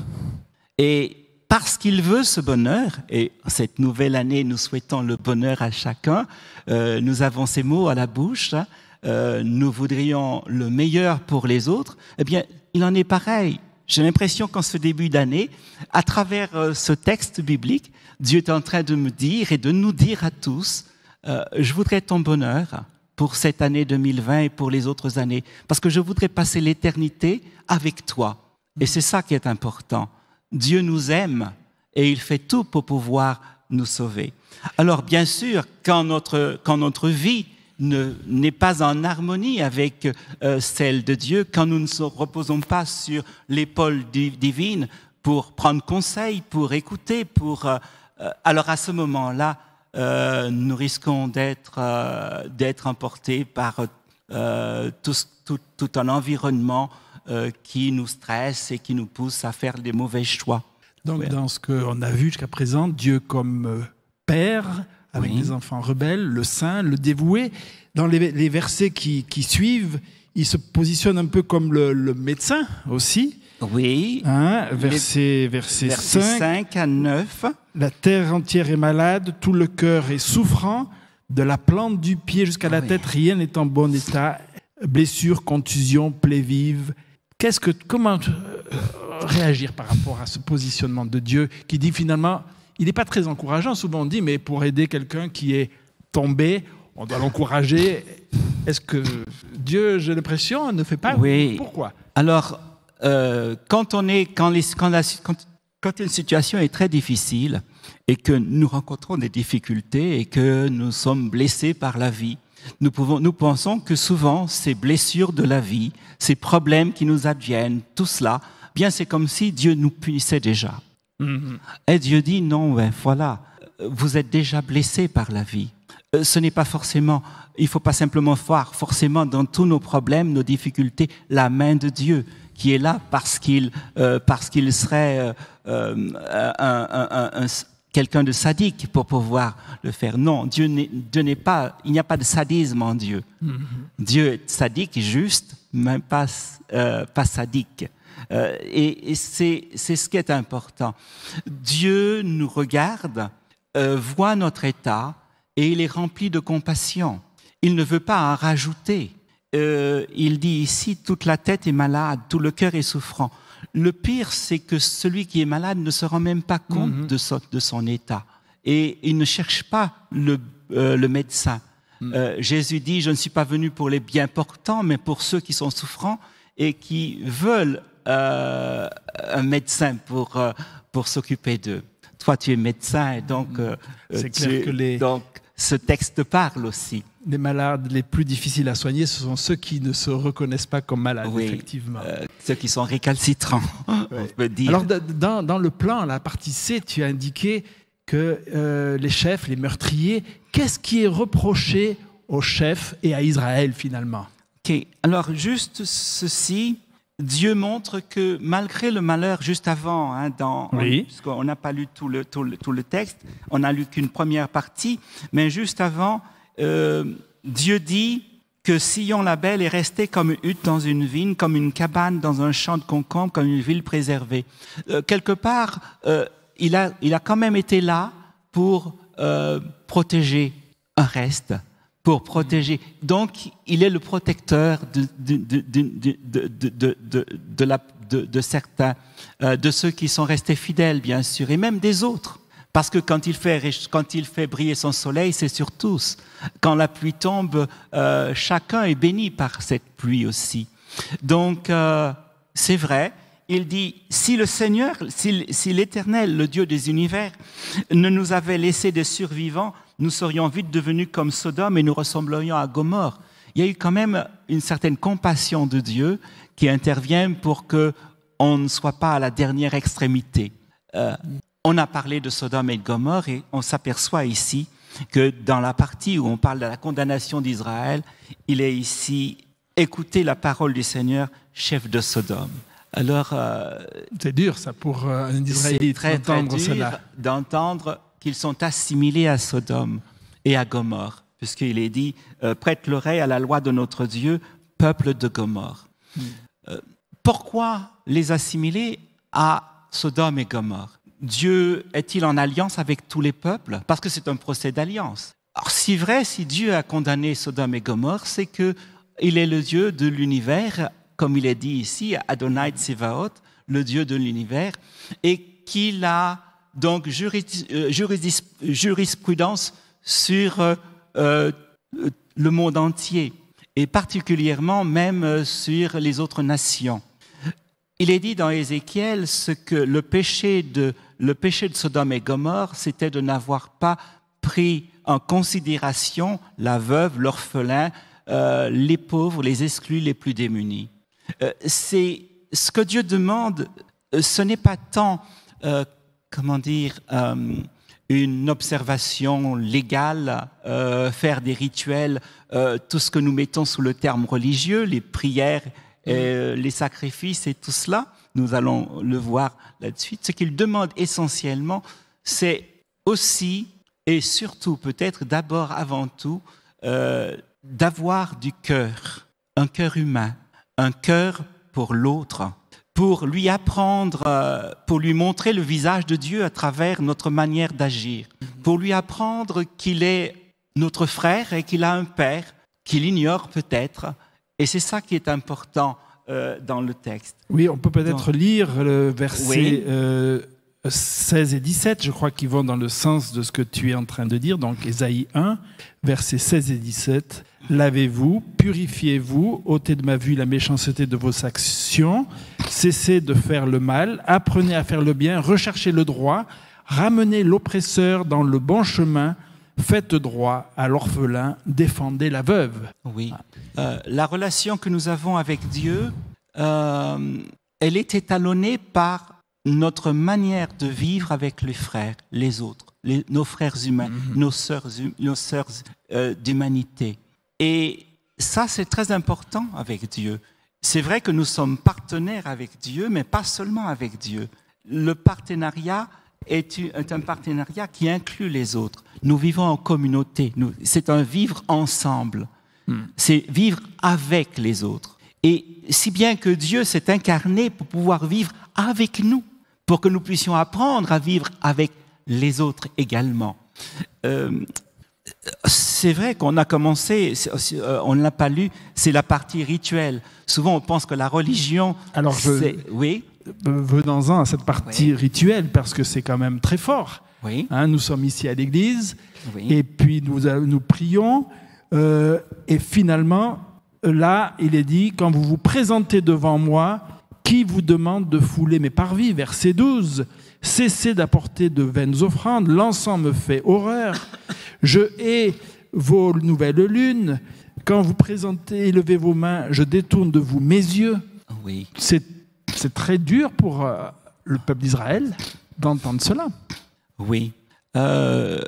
Et parce qu'il veut ce bonheur, et cette nouvelle année, nous souhaitons le bonheur à chacun, euh, nous avons ces mots à la bouche, hein, euh, nous voudrions le meilleur pour les autres, eh bien, il en est pareil. J'ai l'impression qu'en ce début d'année, à travers euh, ce texte biblique, Dieu est en train de me dire et de nous dire à tous, je voudrais ton bonheur, pour cette année 2020 et pour les autres années, parce que je voudrais passer l'éternité avec toi. Et c'est ça qui est important. Dieu nous aime et il fait tout pour pouvoir nous sauver. Alors bien sûr, quand notre, quand notre vie n'est pas en harmonie avec euh, celle de Dieu, quand nous ne nous reposons pas sur l'épaule divine pour prendre conseil, pour écouter, pour, euh, euh, alors à ce moment-là, euh, nous risquons d'être d'être emportés par tout, tout, tout, un environnement qui nous stresse et qui nous pousse à faire des mauvais choix.
Donc, dans ce qu'on a vu jusqu'à présent, Dieu comme Père, avec des enfants rebelles, le saint, le dévoué, dans les, les versets qui, qui, suivent, il se positionne un peu comme le, le médecin aussi.
Oui.
Hein, verset, verset,
5. à 9.
La terre entière est malade, tout le cœur est souffrant, de la plante du pied jusqu'à la tête, rien n'est en bon état. Blessures, contusions, plaies vives. Qu'est-ce que, comment euh, réagir par rapport à ce positionnement de Dieu qui dit finalement, il n'est pas très encourageant. Souvent on dit, mais pour aider quelqu'un qui est tombé, on doit l'encourager. Est-ce que Dieu, j'ai l'impression, ne fait pas
Oui.
Pourquoi?
Alors, euh, quand, on est, quand, les, quand, quand, une situation est très difficile et que nous rencontrons des difficultés et que nous sommes blessés par la vie, nous, pouvons, nous pensons que souvent ces blessures de la vie, ces problèmes qui nous adviennent, tout cela, bien c'est comme si Dieu nous punissait déjà. Mm-hmm. Et Dieu dit non, ben voilà, vous êtes déjà blessés par la vie. Euh, ce n'est pas forcément, il ne faut pas simplement voir forcément dans tous nos problèmes, nos difficultés, la main de Dieu qui est là parce qu'il euh, parce qu'il serait euh, euh, un, un, quelqu'un de sadique pour pouvoir le faire. Non, Dieu n'est pas, il n'y a pas de sadisme en Dieu. Mm-hmm. Dieu est sadique, juste, mais pas, pas sadique. Et, et c'est ce qui est important. Dieu nous regarde, voit notre état et il est rempli de compassion. Il ne veut pas en rajouter. Euh, il dit ici, toute la tête est malade, tout le cœur est souffrant. Le pire, c'est que celui qui est malade ne se rend même pas compte mhm. de, son, état. et il ne cherche pas le, euh, le médecin. Euh, Jésus dit, je ne suis pas venu pour les bien portants, mais pour ceux qui sont souffrants et qui veulent euh, un médecin pour, euh, pour s'occuper d'eux. Toi, tu es médecin et donc, euh,
C'est
tu-
clair que les-
donc ce texte parle aussi.
Les malades les plus difficiles à soigner, ce sont ceux qui ne se reconnaissent pas comme malades,
Oui.
effectivement.
Ceux qui sont récalcitrants, on peut dire.
Alors, dans, dans le plan, la partie C, tu as indiqué que euh, les chefs, les meurtriers, qu'est-ce qui est reproché aux chefs et à Israël finalement?
Ok, alors juste ceci, Dieu montre que malgré le malheur juste avant, hein, dans,
Oui.
on- puisqu'on n'a pas lu tout le, tout, le, tout le texte, on n'a lu qu'une première partie, mais juste avant, euh, Dieu dit que Sion la Belle est restée comme une hutte dans une vigne, comme une cabane dans un champ de concombre, comme une ville préservée. Euh, quelque part, euh, il, a, il a quand même été là pour euh, protéger un reste, pour protéger. Donc, il est le protecteur de, certains, de ceux qui sont restés fidèles, bien sûr, et même des autres. Parce que quand il fait, quand il fait briller son soleil, c'est sur tous. Quand la pluie tombe, euh, chacun est béni par cette pluie aussi. Donc, euh, c'est vrai. Il dit, si le Seigneur, si, si l'Éternel, le Dieu des univers, ne nous avait laissé des survivants, nous serions vite devenus comme Sodome et nous ressemblerions à Gomorre. Il y a eu quand même une certaine compassion de Dieu qui intervient pour que on ne soit pas à la dernière extrémité. Euh, on a parlé de Sodome et de Gomorre et on s'aperçoit ici que dans la partie où on parle de la condamnation d'Israël, il est ici écouter la parole du Seigneur, chef de Sodome. Alors, euh,
C'est dur ça pour euh, un Israélite d'entendre cela.
d'entendre qu'ils sont assimilés à Sodome et à Gomorre, puisqu'il est dit euh, prête l'oreille à la loi de notre Dieu, peuple de Gomorre. Euh, pourquoi les assimiler à Sodome et Gomorre? Dieu est-il en alliance avec tous les peuples? Parce que c'est un procès d'alliance. Alors, si vrai, si Dieu a condamné Sodome et Gomorre, c'est que il est le Dieu de l'univers, comme il est dit ici, Adonai Tsevaot, le Dieu de l'univers, et qu'il a donc euh, juris- jurisprudence sur euh, euh, le monde entier, et particulièrement même sur les autres nations. Il est dit dans Ézéchiel que le péché de, Sodome et Gomorre, c'était de n'avoir pas pris en considération la veuve, l'orphelin, les pauvres, les exclus, les plus démunis. C'est ce que Dieu demande. Ce n'est pas tant, comment dire, euh, une observation légale, euh, faire des rituels, euh, tout ce que nous mettons sous le terme religieux, les prières, euh, les sacrifices et tout cela. Nous allons le voir là-dessus. Ce qu'il demande essentiellement, c'est aussi et surtout, peut-être d'abord, avant tout, d'avoir du cœur, un cœur humain, un cœur pour l'autre, pour lui apprendre, euh, pour lui montrer le visage de Dieu à travers notre manière d'agir, pour lui apprendre qu'il est notre frère et qu'il a un père qu'il ignore peut-être. Et c'est ça qui est important euh, dans le texte.
Oui, on peut peut-être lire le verset
Oui.
euh, 16 et 17, je crois qu'ils vont dans le sens de ce que tu es en train de dire. Donc, Ésaïe 1, versets 16 et 17. Lavez-vous, purifiez-vous, ôtez de ma vue la méchanceté de vos actions, cessez de faire le mal, apprenez à faire le bien, recherchez le droit, ramenez l'oppresseur dans le bon chemin, faites droit à l'orphelin, défendez la veuve.
Oui. Euh, la relation que nous avons avec Dieu, euh, elle est étalonnée par notre manière de vivre avec les frères, les autres, les- nos frères humains, nos sœurs, hu- nos sœurs euh, d'humanité. Et ça, c'est très important avec Dieu. C'est vrai que nous sommes partenaires avec Dieu, mais pas seulement avec Dieu. Le partenariat est un partenariat qui inclut les autres. Nous vivons en communauté. C'est un vivre ensemble. C'est vivre avec les autres. Et si bien que Dieu s'est incarné pour pouvoir vivre avec nous, pour que nous puissions apprendre à vivre avec les autres également. Euh, c'est vrai qu'on a commencé, euh, on ne l'a pas lu, c'est la partie rituelle. Souvent, on pense que la religion,
Alors, je-
oui,
venons-en à cette partie rituelle parce que c'est quand même très fort.
Oui.
Hein, nous sommes ici à l'église
Oui.
et puis nous, nous prions euh, et finalement, là, il est dit, quand vous vous présentez devant moi, qui vous demande de fouler mes parvis Verset 12. Cessez d'apporter de vaines offrandes, l'encens me fait horreur. Je hais vos nouvelles lunes. Quand vous présentez, élevez vos mains, je détourne de vous mes yeux.
Oui.
C'est c'est très dur pour euh, le peuple d'Israël d'entendre cela.
Oui. Euh,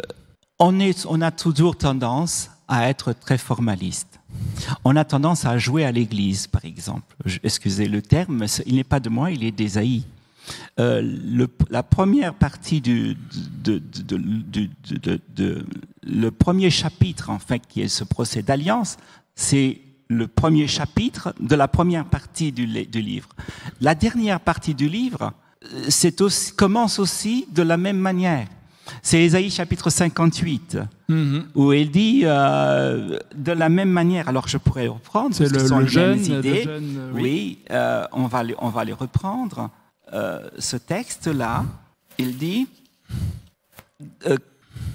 on, est, on a toujours tendance à être très formaliste. On a tendance à jouer à l'église, par exemple. Excusez le terme, il n'est pas de moi, il est d'Ésaïe. Euh, la première partie du, le premier chapitre, en fait, qui est ce procès d'alliance, c'est le premier chapitre de la première partie du, li- du livre. La dernière partie du livre euh, aussi, commence aussi de la même manière. C'est Ésaïe chapitre 58, où il dit euh, de la même manière. Alors je pourrais reprendre,
C'est le- le
les
jeune- le
idées.
jeune, oui.
oui, euh, on, va les, on va les reprendre. Euh, ce texte-là, il dit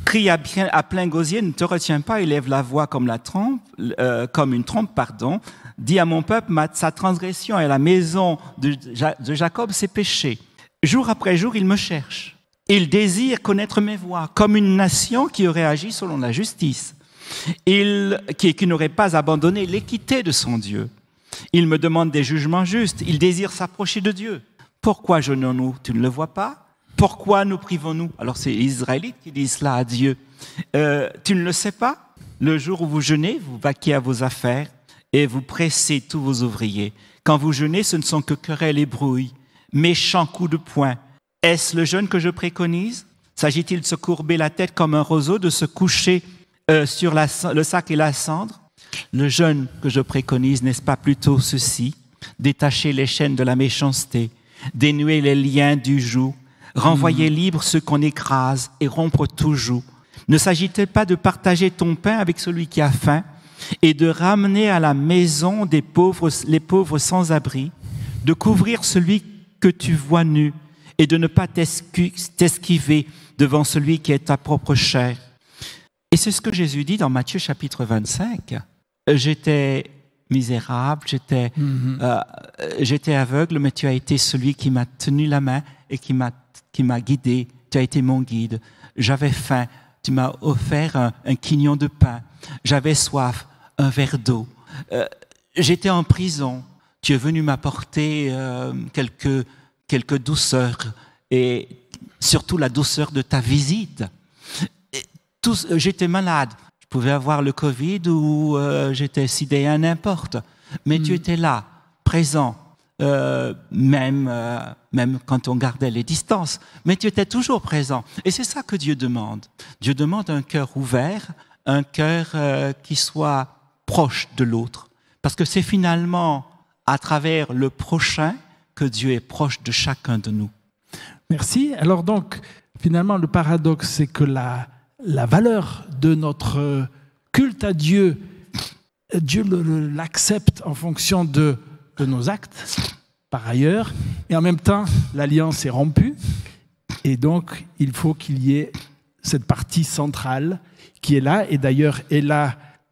Crie à, plein gosier, ne te retiens pas, élève la voix comme, la trompe, comme une trompe, pardon. Dis à mon peuple ma- sa transgression et la maison de, de Jacob ses péchés. Jour après jour, il me cherche. Il désire connaître mes voies, comme une nation qui aurait agi selon la justice, il, qui, n'aurait pas abandonné l'équité de son Dieu. Il me demande des jugements justes, il désire s'approcher de Dieu. Pourquoi jeûnons-nous Tu ne le vois pas? Pourquoi nous privons-nous? Alors c'est les Israélites qui disent cela à Dieu. Euh, tu ne le sais pas? Le jour où vous jeûnez, vous vaquez à vos affaires et vous pressez tous vos ouvriers. Quand vous jeûnez, ce ne sont que querelles et brouilles, méchants coups de poing. Est-ce le jeûne que je préconise? S'agit-il de se courber la tête comme un roseau, de se coucher euh, sur la le sac et la cendre? Le jeûne que je préconise, n'est-ce pas plutôt ceci? Détacher les chaînes de la méchanceté, dénouer les liens du joug, renvoyer libre ceux qu'on écrase et rompre tout joug. Ne s'agit-il pas de partager ton pain avec celui qui a faim et de ramener à la maison des pauvres, les pauvres sans abri, de couvrir celui que tu vois nu et de ne pas t'esquiver devant celui qui est ta propre chair. Et c'est ce que Jésus dit dans Matthieu chapitre 25. Euh, J'étais misérable, j'étais euh, j'étais aveugle, mais tu as été celui qui m'a tenu la main et qui m'a qui m'a guidé. Tu as été mon guide. J'avais faim, tu m'as offert un, un quignon de pain. J'avais soif, un verre d'eau. Euh, j'étais en prison. Tu es venu m'apporter euh, quelques quelques douceurs et surtout la douceur de ta visite. Euh, J'étais malade. Je pouvais avoir le Covid ou euh, j'étais sidéen, n'importe. Mais tu étais là, présent, euh, même, euh, même quand on gardait les distances. Mais tu étais toujours présent. Et c'est ça que Dieu demande. Dieu demande un cœur ouvert, un cœur qui soit proche de l'autre. Parce que c'est finalement à travers le prochain que Dieu est proche de chacun de nous.
Merci. Alors donc, finalement, le paradoxe, c'est que la, la valeur de notre culte à Dieu, Dieu l'accepte en fonction de, de nos actes, par ailleurs, et en même temps, l'alliance est rompue, et donc il faut qu'il y ait cette partie centrale qui est là, et d'ailleurs, est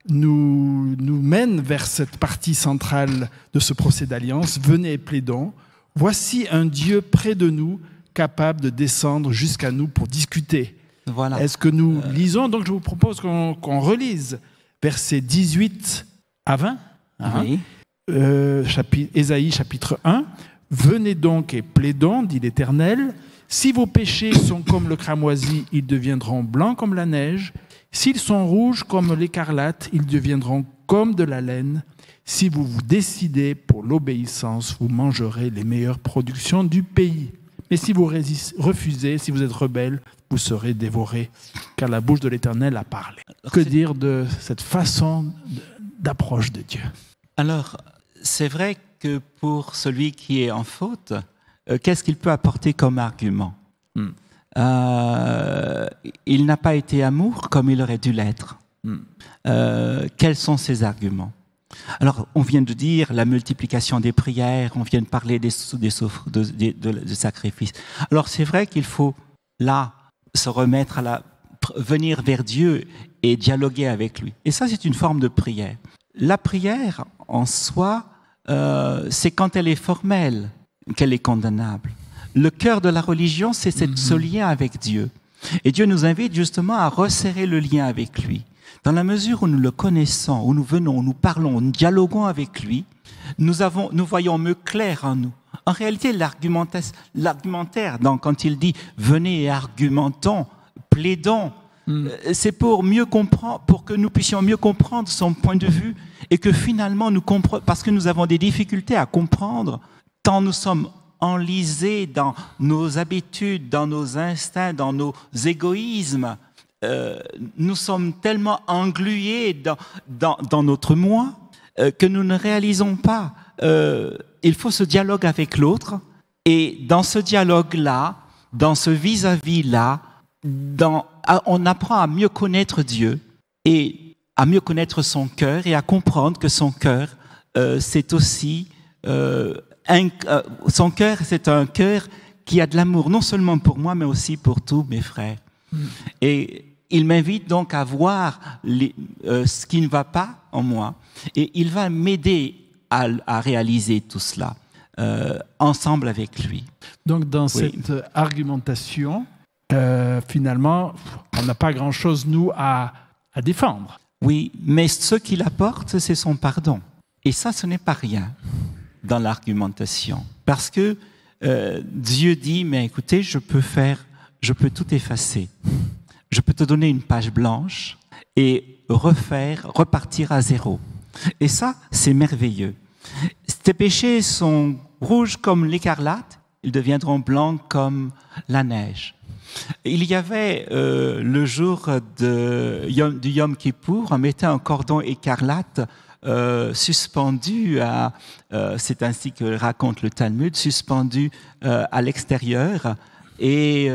nous, nous mène vers cette partie centrale de ce procès d'alliance. Venez et plaidons. Voici un Dieu près de nous, capable de descendre jusqu'à nous pour discuter.
Voilà.
Est-ce que nous lisons? Donc je vous propose qu'on relise versets 18 à 20. hein?
Oui.
Euh, chapitre, Ésaïe chapitre 1. Venez donc et plaidons, dit l'Éternel. Si vos péchés sont comme le cramoisi, ils deviendront blancs comme la neige. S'ils sont rouges comme l'écarlate, ils deviendront comme de la laine. Si vous vous décidez pour l'obéissance, vous mangerez les meilleures productions du pays. Mais si vous refusez, si vous êtes rebelle, vous serez dévorés, car la bouche de l'Éternel a parlé. Que dire de cette façon d'approche de Dieu?
Alors, c'est vrai que pour celui qui est en faute, euh, qu'est-ce qu'il peut apporter comme argument?
Hmm.
Euh, Il n'a pas été amour comme il aurait dû l'être.
Hmm.
Euh, quels sont ses arguments? Alors, on vient de dire la multiplication des prières, on vient de parler des, des, de, sacrifices. Alors, c'est vrai qu'il faut, là, se remettre à la, venir vers Dieu et dialoguer avec lui. Et ça, c'est une forme de prière. La prière, en soi, euh, c'est quand elle est formelle qu'elle est condamnable. Le cœur de la religion, c'est ce mhm. lien avec Dieu. Et Dieu nous invite justement à resserrer le lien avec lui. Dans la mesure où nous le connaissons, où nous venons, où nous parlons, où nous dialoguons avec lui, nous, avons, nous voyons mieux clair en nous. En réalité, l'argumentaire, quand il dit venez et argumentons, plaidons, hmm. euh, c'est pour mieux comprendre, pour que nous puissions mieux comprendre son point de vue et que finalement nous comprenons, parce que nous avons des difficultés à comprendre, tant nous sommes enlisés dans nos habitudes, dans nos instincts, dans nos égoïsmes, euh, nous sommes tellement englués dans, dans, notre moi euh, que nous ne réalisons pas. Euh, il faut ce dialogue avec l'autre et dans ce dialogue-là, dans ce vis-à-vis-là, on apprend à mieux connaître Dieu et à mieux connaître son cœur et à comprendre que son cœur, c'est aussi un, son cœur, c'est un cœur qui a de l'amour non seulement pour moi, mais aussi pour tous mes frères. Mm. Et il m'invite donc à voir euh, ce qui ne va pas en moi et il va m'aider à, réaliser tout cela euh, ensemble avec lui.
Donc dans cette argumentation, euh, finalement, on n'a pas grand-chose, nous, à, à défendre.
Oui, mais ce qu'il apporte, c'est son pardon. Et ça, ce n'est pas rien dans l'argumentation. Parce que Dieu dit, mais écoutez, je peux faire, je peux tout effacer je peux te donner une page blanche et refaire, repartir à zéro. Et ça, c'est merveilleux. Tes péchés sont rouges comme l'écarlate, ils deviendront blancs comme la neige. Il y avait euh, le jour de, du Yom Kippour, on mettait un cordon écarlate euh, suspendu à, euh, c'est ainsi que raconte le Talmud, suspendu à l'extérieur. Et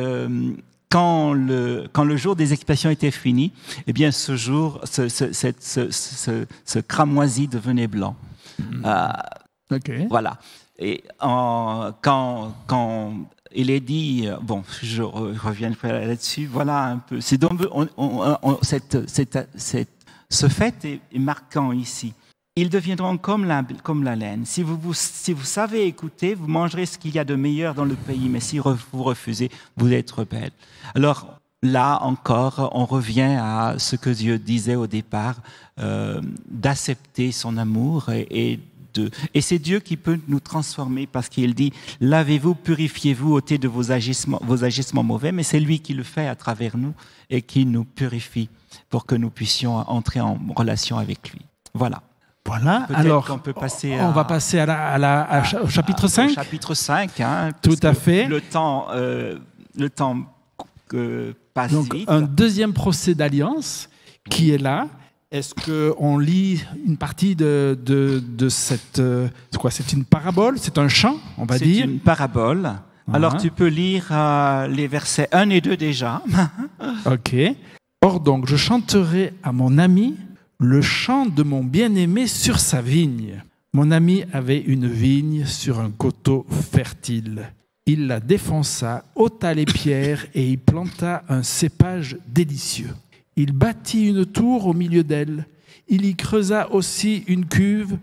quand le, quand le jour des expiations était fini, eh bien, ce jour, ce, ce, ce, ce cramoisi devenait blanc.
Mm. Euh,
voilà. Et en, quand, quand il est dit, bon, je reviens là-dessus, voilà un peu. C'est donc, on, cette, cette, cette, ce fait est marquant ici ils deviendront comme la, laine. Si vous, savez écouter, vous mangerez ce qu'il y a de meilleur dans le pays, mais si vous refusez, vous êtes rebelle. Alors là encore, on revient à ce que Dieu disait au départ, euh, d'accepter son amour et, c'est Dieu qui peut nous transformer parce qu'il dit lavez-vous, purifiez-vous, ôtez de vos agissements mauvais, mais c'est lui qui le fait à travers nous et qui nous purifie pour que nous puissions entrer en relation avec lui. Voilà.
Voilà, alors on, peut passer on va passer à la, au chapitre 5.
chapitre 5, hein,
tout à fait.
Le temps, euh, le temps passe
Donc, Un deuxième procès d'alliance qui est là. Est-ce qu'on lit une partie de, de, cette... Euh, c'est quoi C'est une parabole? C'est un chant, on va dire
C'est une parabole. Alors tu peux lire euh, les versets 1 et 2 déjà.
ok. Or donc, je chanterai à mon ami le chant de mon bien-aimé sur sa vigne. Mon ami avait une vigne sur un coteau fertile. Il la défonça, ôta les pierres et y planta un cépage délicieux. Il bâtit une tour au milieu d'elle. Il y creusa aussi une cuve,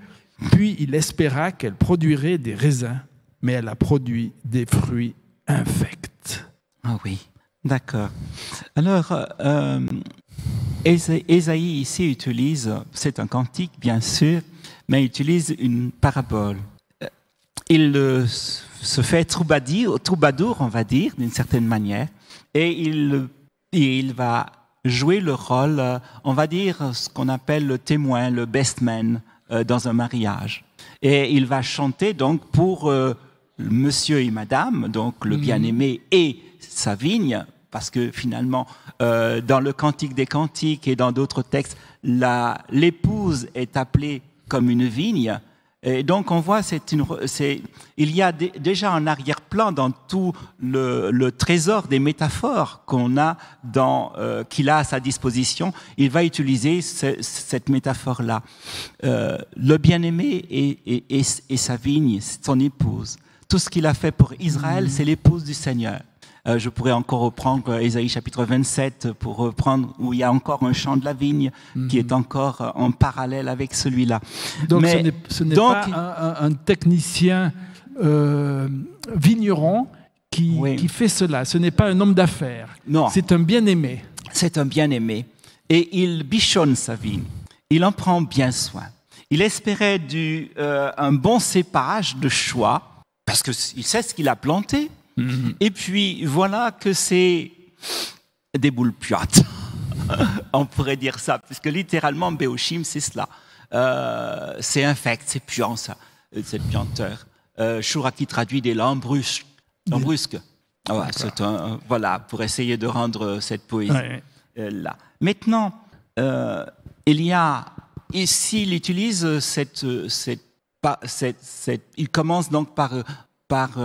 puis il espéra qu'elle produirait des raisins, mais elle a produit des fruits infects.
Ah oui, d'accord. Alors, euh, Ésaïe ici utilise, c'est un cantique bien sûr, mais il utilise une parabole. Euh, il se fait troubadour, on va dire, d'une certaine manière, et il, il va jouer le rôle, euh, on va dire, ce qu'on appelle le témoin, le best man euh, dans un mariage. Et il va chanter donc pour monsieur et madame, donc le mhm. bien-aimé et sa vigne, parce que finalement, euh, dans le Cantique des Cantiques et dans d'autres textes, l'épouse est appelée comme une vigne Et donc on voit, une, il y a déjà un arrière-plan dans tout le, le, trésor des métaphores qu'on a euh, qu'il a à sa disposition. Il va utiliser ce, cette métaphore-là. Euh, le bien-aimé et, et, et, sa vigne, son épouse. Tout ce qu'il a fait pour Israël, c'est l'épouse du Seigneur. Euh, je pourrais encore reprendre Ésaïe chapitre 27 pour reprendre où il y a encore un champ de la vigne qui est encore euh, en parallèle avec celui-là.
Donc Mais, ce n'est pas un, un, technicien euh, vigneron qui, qui, fait cela. Ce n'est pas un homme d'affaires.
Non.
C'est un bien-aimé.
C'est un bien-aimé. Et il bichonne sa vigne. Il en prend bien soin. Il espérait du, euh, un bon cépage de choix parce qu'il sait ce qu'il a planté. Mhm. Et puis voilà que c'est des boules puates. On pourrait dire ça, puisque littéralement, Béochim, c'est cela. Euh, c'est infect, c'est puant, ça, cette puanteur. Euh, Shura qui traduit des lambrusques. lambrusques. Ah un, voilà, pour essayer de rendre cette poésie euh, là. Maintenant, euh, il y a, ici, il utilise cette, cette, cette, cette, il commence donc par, par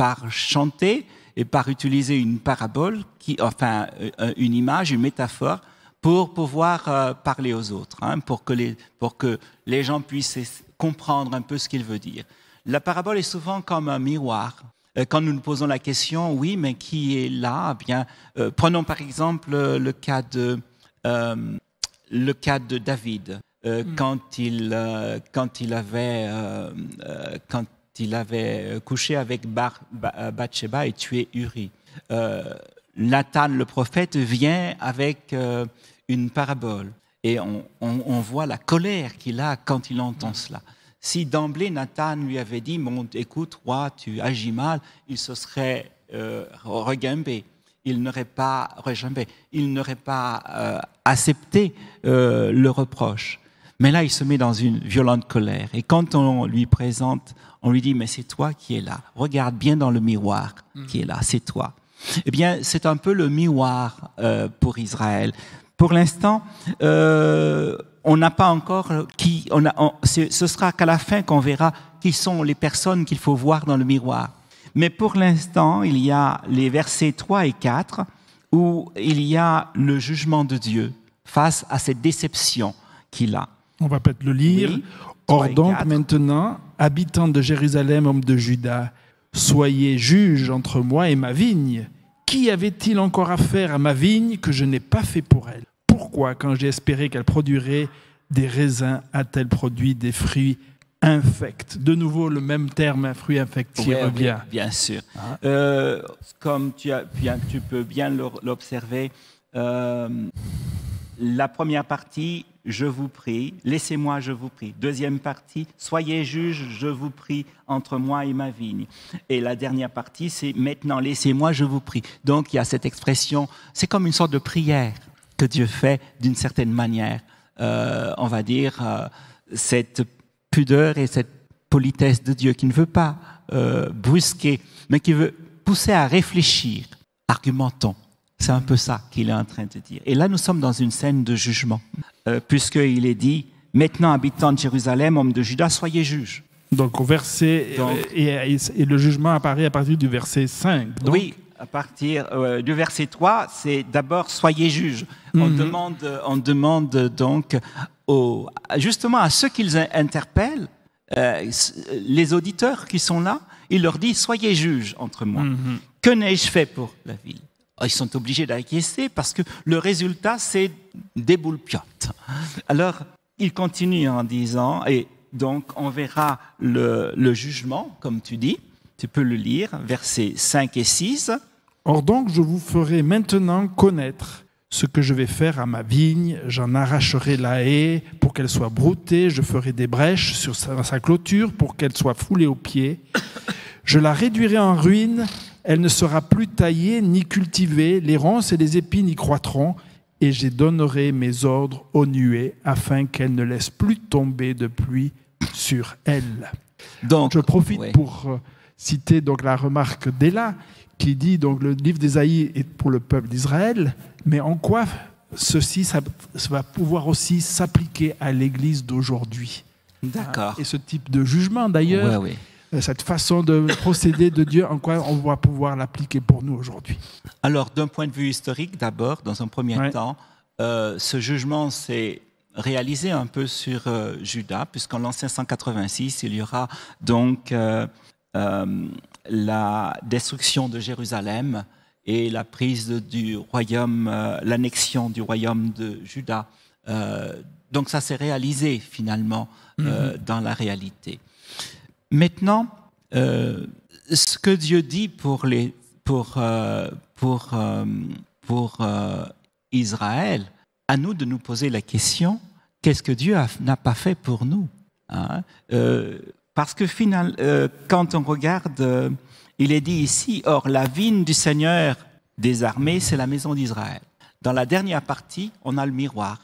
par chanter et par utiliser une parabole, qui, enfin euh, une image, une métaphore, pour pouvoir euh, parler aux autres, hein, pour, que les, pour que les gens puissent comprendre un peu ce qu'il veut dire. La parabole est souvent comme un miroir. Euh, quand nous nous posons la question, oui, mais qui est là eh Bien, prenons par exemple le cas de le cas de David. Mm. quand, il, quand il avait quand il avait euh, couché avec euh, Bathsheba et tué Uri. Euh, Nathan, le prophète, vient avec une parabole et on, voit la colère qu'il a quand il entend cela. Si d'emblée Nathan lui avait dit Écoute, roi, tu agis mal, il se serait euh, il n'aurait pas il n'aurait pas accepté le reproche. Mais là, il se met dans une violente colère. Et quand on lui présente, on lui dit, mais c'est toi qui es là. Regarde bien dans le miroir qui est là, c'est toi. Eh bien, c'est un peu le miroir euh, pour Israël. Pour l'instant, euh, on n'a pas encore qui. On a, ce sera qu'à la fin qu'on verra qui sont les personnes qu'il faut voir dans le miroir. Mais pour l'instant, il y a les versets 3 et 4 où il y a le jugement de Dieu face à cette déception qu'il a.
On va peut-être le lire. Or donc maintenant, habitants de Jérusalem, hommes de Juda, soyez juges entre moi et ma vigne. Qui avait-il encore affaire à ma vigne que je n'ai pas fait pour elle? Pourquoi, quand j'ai espéré qu'elle produirait des raisins, a-t-elle produit des fruits infects? De nouveau, le même terme, un fruit infect, qui revient.
bien sûr. Ah. Euh, comme tu, as, tu, peux bien l'observer, euh, la première partie, je vous prie, laissez-moi, je vous prie. Deuxième partie, soyez juges, je vous prie, entre moi et ma vigne. Et la dernière partie, c'est maintenant, laissez-moi, je vous prie. Donc il y a cette expression, c'est comme une sorte de prière que Dieu fait d'une certaine manière. Euh, on va dire, euh, cette pudeur et cette politesse de Dieu qui ne veut pas euh, brusquer, mais qui veut pousser à réfléchir. Argumentons. C'est un peu ça qu'il est en train de dire. Et là, nous sommes dans une scène de jugement, euh, puisqu'il est dit Maintenant, habitants de Jérusalem, hommes de Judas, soyez juges.
Donc, au verset. et, le jugement apparaît à partir du verset 5.
Oui, à partir euh, du verset 3, c'est d'abord soyez juges. on, mhm. demande, on demande donc justement à ceux qu'ils interpellent, euh, les auditeurs qui sont là, il leur dit soyez juges entre moi. Mhm. Que n'ai-je fait pour la ville? Ils sont obligés d'acquiescer parce que le résultat, c'est des boules piottes. Alors, il continue en disant, et donc on verra le, le, jugement, comme tu dis, tu peux le lire, versets 5 et 6.
Or donc, je vous ferai maintenant connaître ce que je vais faire à ma vigne, j'en arracherai la haie pour qu'elle soit broutée, je ferai des brèches sur sa, sa clôture pour qu'elle soit foulée aux pieds, je la réduirai en ruine elle ne sera plus taillée ni cultivée, les ronces et les épines y croîtront, et j'ai donnerai mes ordres aux nuées afin qu'elles ne laissent plus tomber de pluie sur elle. Donc, je profite pour euh, citer donc la remarque d'Ella qui dit donc le livre d'Ésaïe est pour le peuple d'Israël, mais en quoi ceci ça, va pouvoir aussi s'appliquer à l'Église d'aujourd'hui?
D'accord.
Et ce type de jugement, d'ailleurs,
Ouais, ouais.
Euh, cette façon de procéder de Dieu, en quoi on va pouvoir l'appliquer pour nous aujourd'hui.
Alors, d'un point de vue historique, d'abord, dans un premier
Ouais.
temps, euh, ce jugement s'est réalisé un peu sur euh, Judas, puisqu'en l'an 586, il y aura donc euh, la destruction de Jérusalem et la prise du royaume, l'annexion du royaume de Juda. Donc, ça s'est réalisé finalement euh, dans la réalité. Maintenant, euh, ce que Dieu dit pour, les, pour, euh, pour, euh, pour euh, Israël, à nous de nous poser la question, qu'est-ce que Dieu n'a pas fait pour nous hein? Euh, Parce que final, euh, quand on regarde, euh, il est dit ici, or la vigne du Seigneur des armées, c'est la maison d'Israël. Dans la dernière partie, on a le miroir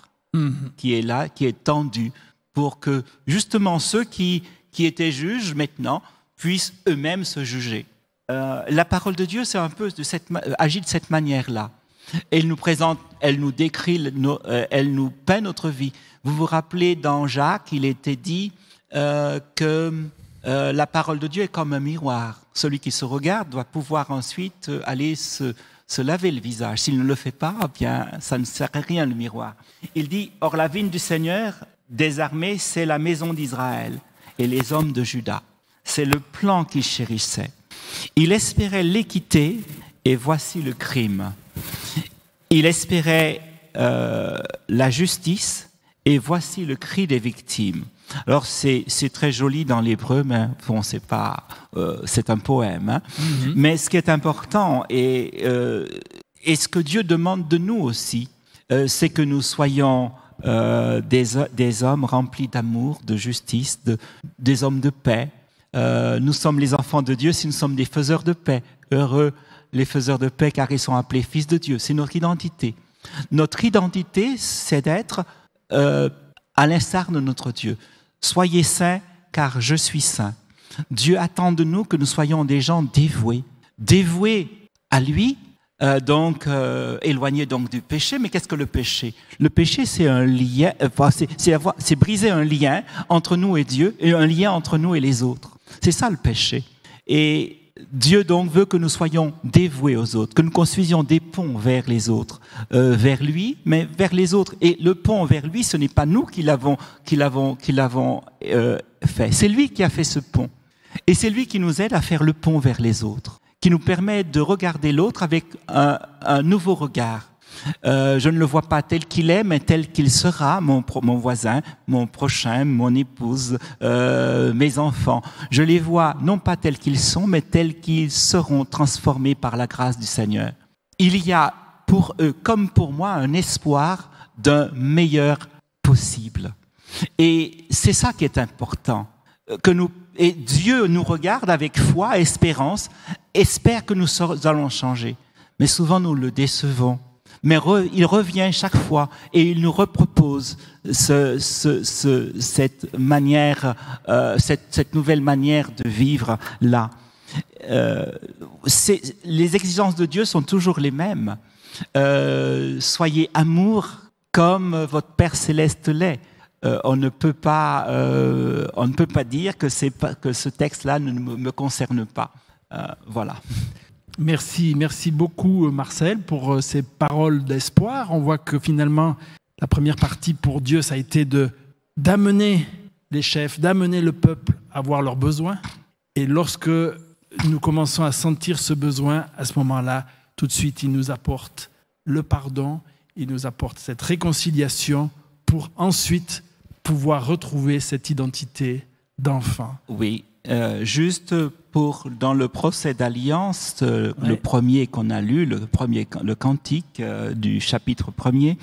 qui est là, qui est tendu, pour que justement ceux qui, qui étaient juges maintenant puissent eux-mêmes se juger. Euh, la parole de Dieu, de cette, euh, agit de cette manière-là. Elle nous présente, elle nous décrit, euh, elle nous peint notre vie. Vous vous rappelez dans Jacques, il était dit que la parole de Dieu est comme un miroir. Celui qui se regarde doit pouvoir ensuite aller se, laver le visage. S'il ne le fait pas, eh bien, ça ne sert à rien le miroir. Il dit, or la vigne du Seigneur des armées, c'est la maison d'Israël et les hommes de Juda. C'est le plan qu'il chérissait. Il espérait l'équité et voici le crime. Il espérait euh, la justice et voici le cri des victimes. Alors c'est c'est très joli dans l'hébreu, mais bon, c'est pas, euh, c'est un poème. hein. Mais ce qui est important et, euh, et ce que Dieu demande de nous aussi, euh, c'est que nous soyons euh, des, hommes remplis d'amour, de justice, de, des hommes de paix. Euh, nous sommes les enfants de Dieu si nous sommes des faiseurs de paix. Heureux les faiseurs de paix car ils sont appelés fils de Dieu. C'est notre identité. Notre identité, c'est d'être euh, à l'instar de notre Dieu. Soyez saints car je suis saint. Dieu attend de nous que nous soyons des gens dévoués, dévoués à lui, euh, donc euh, éloignés donc du péché. Mais qu'est-ce que le péché? Le péché, c'est un lien, euh, c'est briser un lien entre nous et Dieu et un lien entre nous et les autres. C'est ça le péché. Et Dieu donc veut que nous soyons dévoués aux autres, que nous construisions des ponts vers les autres, euh, vers lui, mais vers les autres. Et le pont vers lui, ce n'est pas nous qui l'avons, qui l'avons, qui l'avons euh, fait. C'est lui qui a fait ce pont. Et c'est lui qui nous aide à faire le pont vers les autres, qui nous permet de regarder l'autre avec un, nouveau regard. Euh, je ne le vois pas tel qu'il est, mais tel qu'il sera, mon voisin, mon prochain, mon épouse, euh, mes enfants. Je les vois non pas tels qu'ils sont, mais tels qu'ils seront transformés par la grâce du Seigneur. Il y a pour eux, comme pour moi, un espoir d'un meilleur possible. Et c'est ça qui est important. euh, Que nous, et Dieu nous regarde avec foi, espérance, espère que nous allons changer. Mais souvent nous le décevons. Mais il revient chaque fois et il nous repropose ce, ce- ce- cette manière, euh, cette, nouvelle manière de vivre là. Euh, les exigences de Dieu sont toujours les mêmes. Euh, soyez amour comme votre Père céleste l'est. Euh, on ne peut pas, euh, on ne peut pas dire que, pas, que ce texte-là ne me, concerne pas. Euh, voilà.
Merci, merci beaucoup Marcel pour ces paroles d'espoir. On voit que finalement, la première partie pour Dieu, ça a été de d'amener les chefs, d'amener le peuple à voir leurs besoins. Et lorsque nous commençons à sentir ce besoin, à ce moment-là, tout de suite, il nous apporte le pardon, il nous apporte cette réconciliation pour ensuite pouvoir retrouver cette identité d'enfant.
Oui, euh, juste pour dans le procès d'alliance, euh,
Ouais.
le premier qu'on a lu, le premier, le cantique euh, du chapitre premier,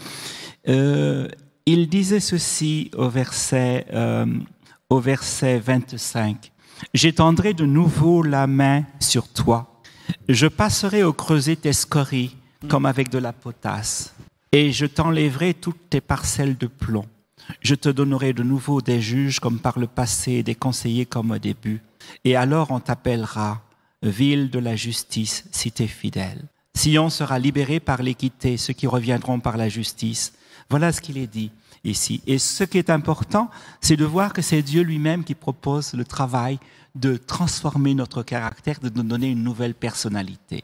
il disait ceci au verset, au verset 25. J'étendrai de nouveau la main sur toi. Je passerai au creuset tes scories comme avec de la potasse, et je t'enlèverai toutes tes parcelles de plomb. Je te donnerai de nouveau des juges comme par le passé, des conseillers comme au début. Et alors on t'appellera ville de la justice, cité fidèle. Sion sera libéré par l'équité, ceux qui reviendront par la justice. Voilà ce qu'il est dit ici. Et ce qui est important, c'est de voir que c'est Dieu lui-même qui propose le travail de transformer notre caractère, de nous donner une nouvelle personnalité.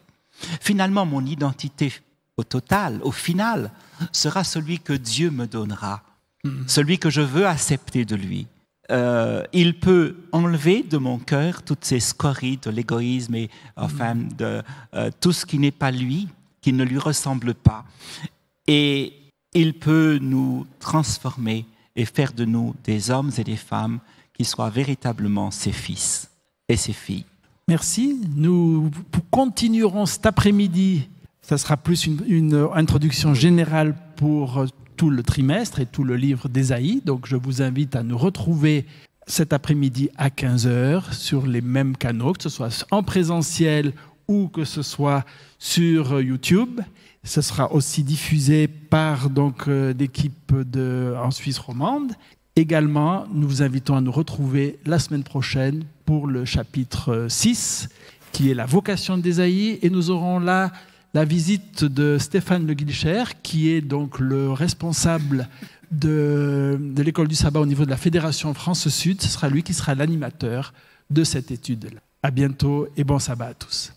Finalement, mon identité au total, au final, sera celui que Dieu me donnera, mm. celui que je veux accepter de lui. Euh, il peut enlever de mon cœur toutes ces scories de l'égoïsme et enfin mm. de euh, tout ce qui n'est pas lui, qui ne lui ressemble pas. Et il peut nous transformer et faire de nous des hommes et des femmes qui soient véritablement ses fils et ses filles.
Merci. Nous continuerons cet après-midi. Ça sera plus une, introduction générale pour tout le trimestre et tout le livre d'Ésaïe. Donc je vous invite à nous retrouver cet après-midi à 15h sur les mêmes canaux, que ce soit en présentiel ou que ce soit sur YouTube. Ce sera aussi diffusé par donc euh, l'équipe en Suisse romande. Également, nous vous invitons à nous retrouver la semaine prochaine pour le chapitre 6, qui est la vocation d'Ésaïe, et nous aurons là la visite de Stéphane Le Guilcher, qui est donc le responsable de, l'école du sabbat au niveau de la Fédération France Sud. Ce sera lui qui sera l'animateur de cette étude. À bientôt et bon sabbat à tous.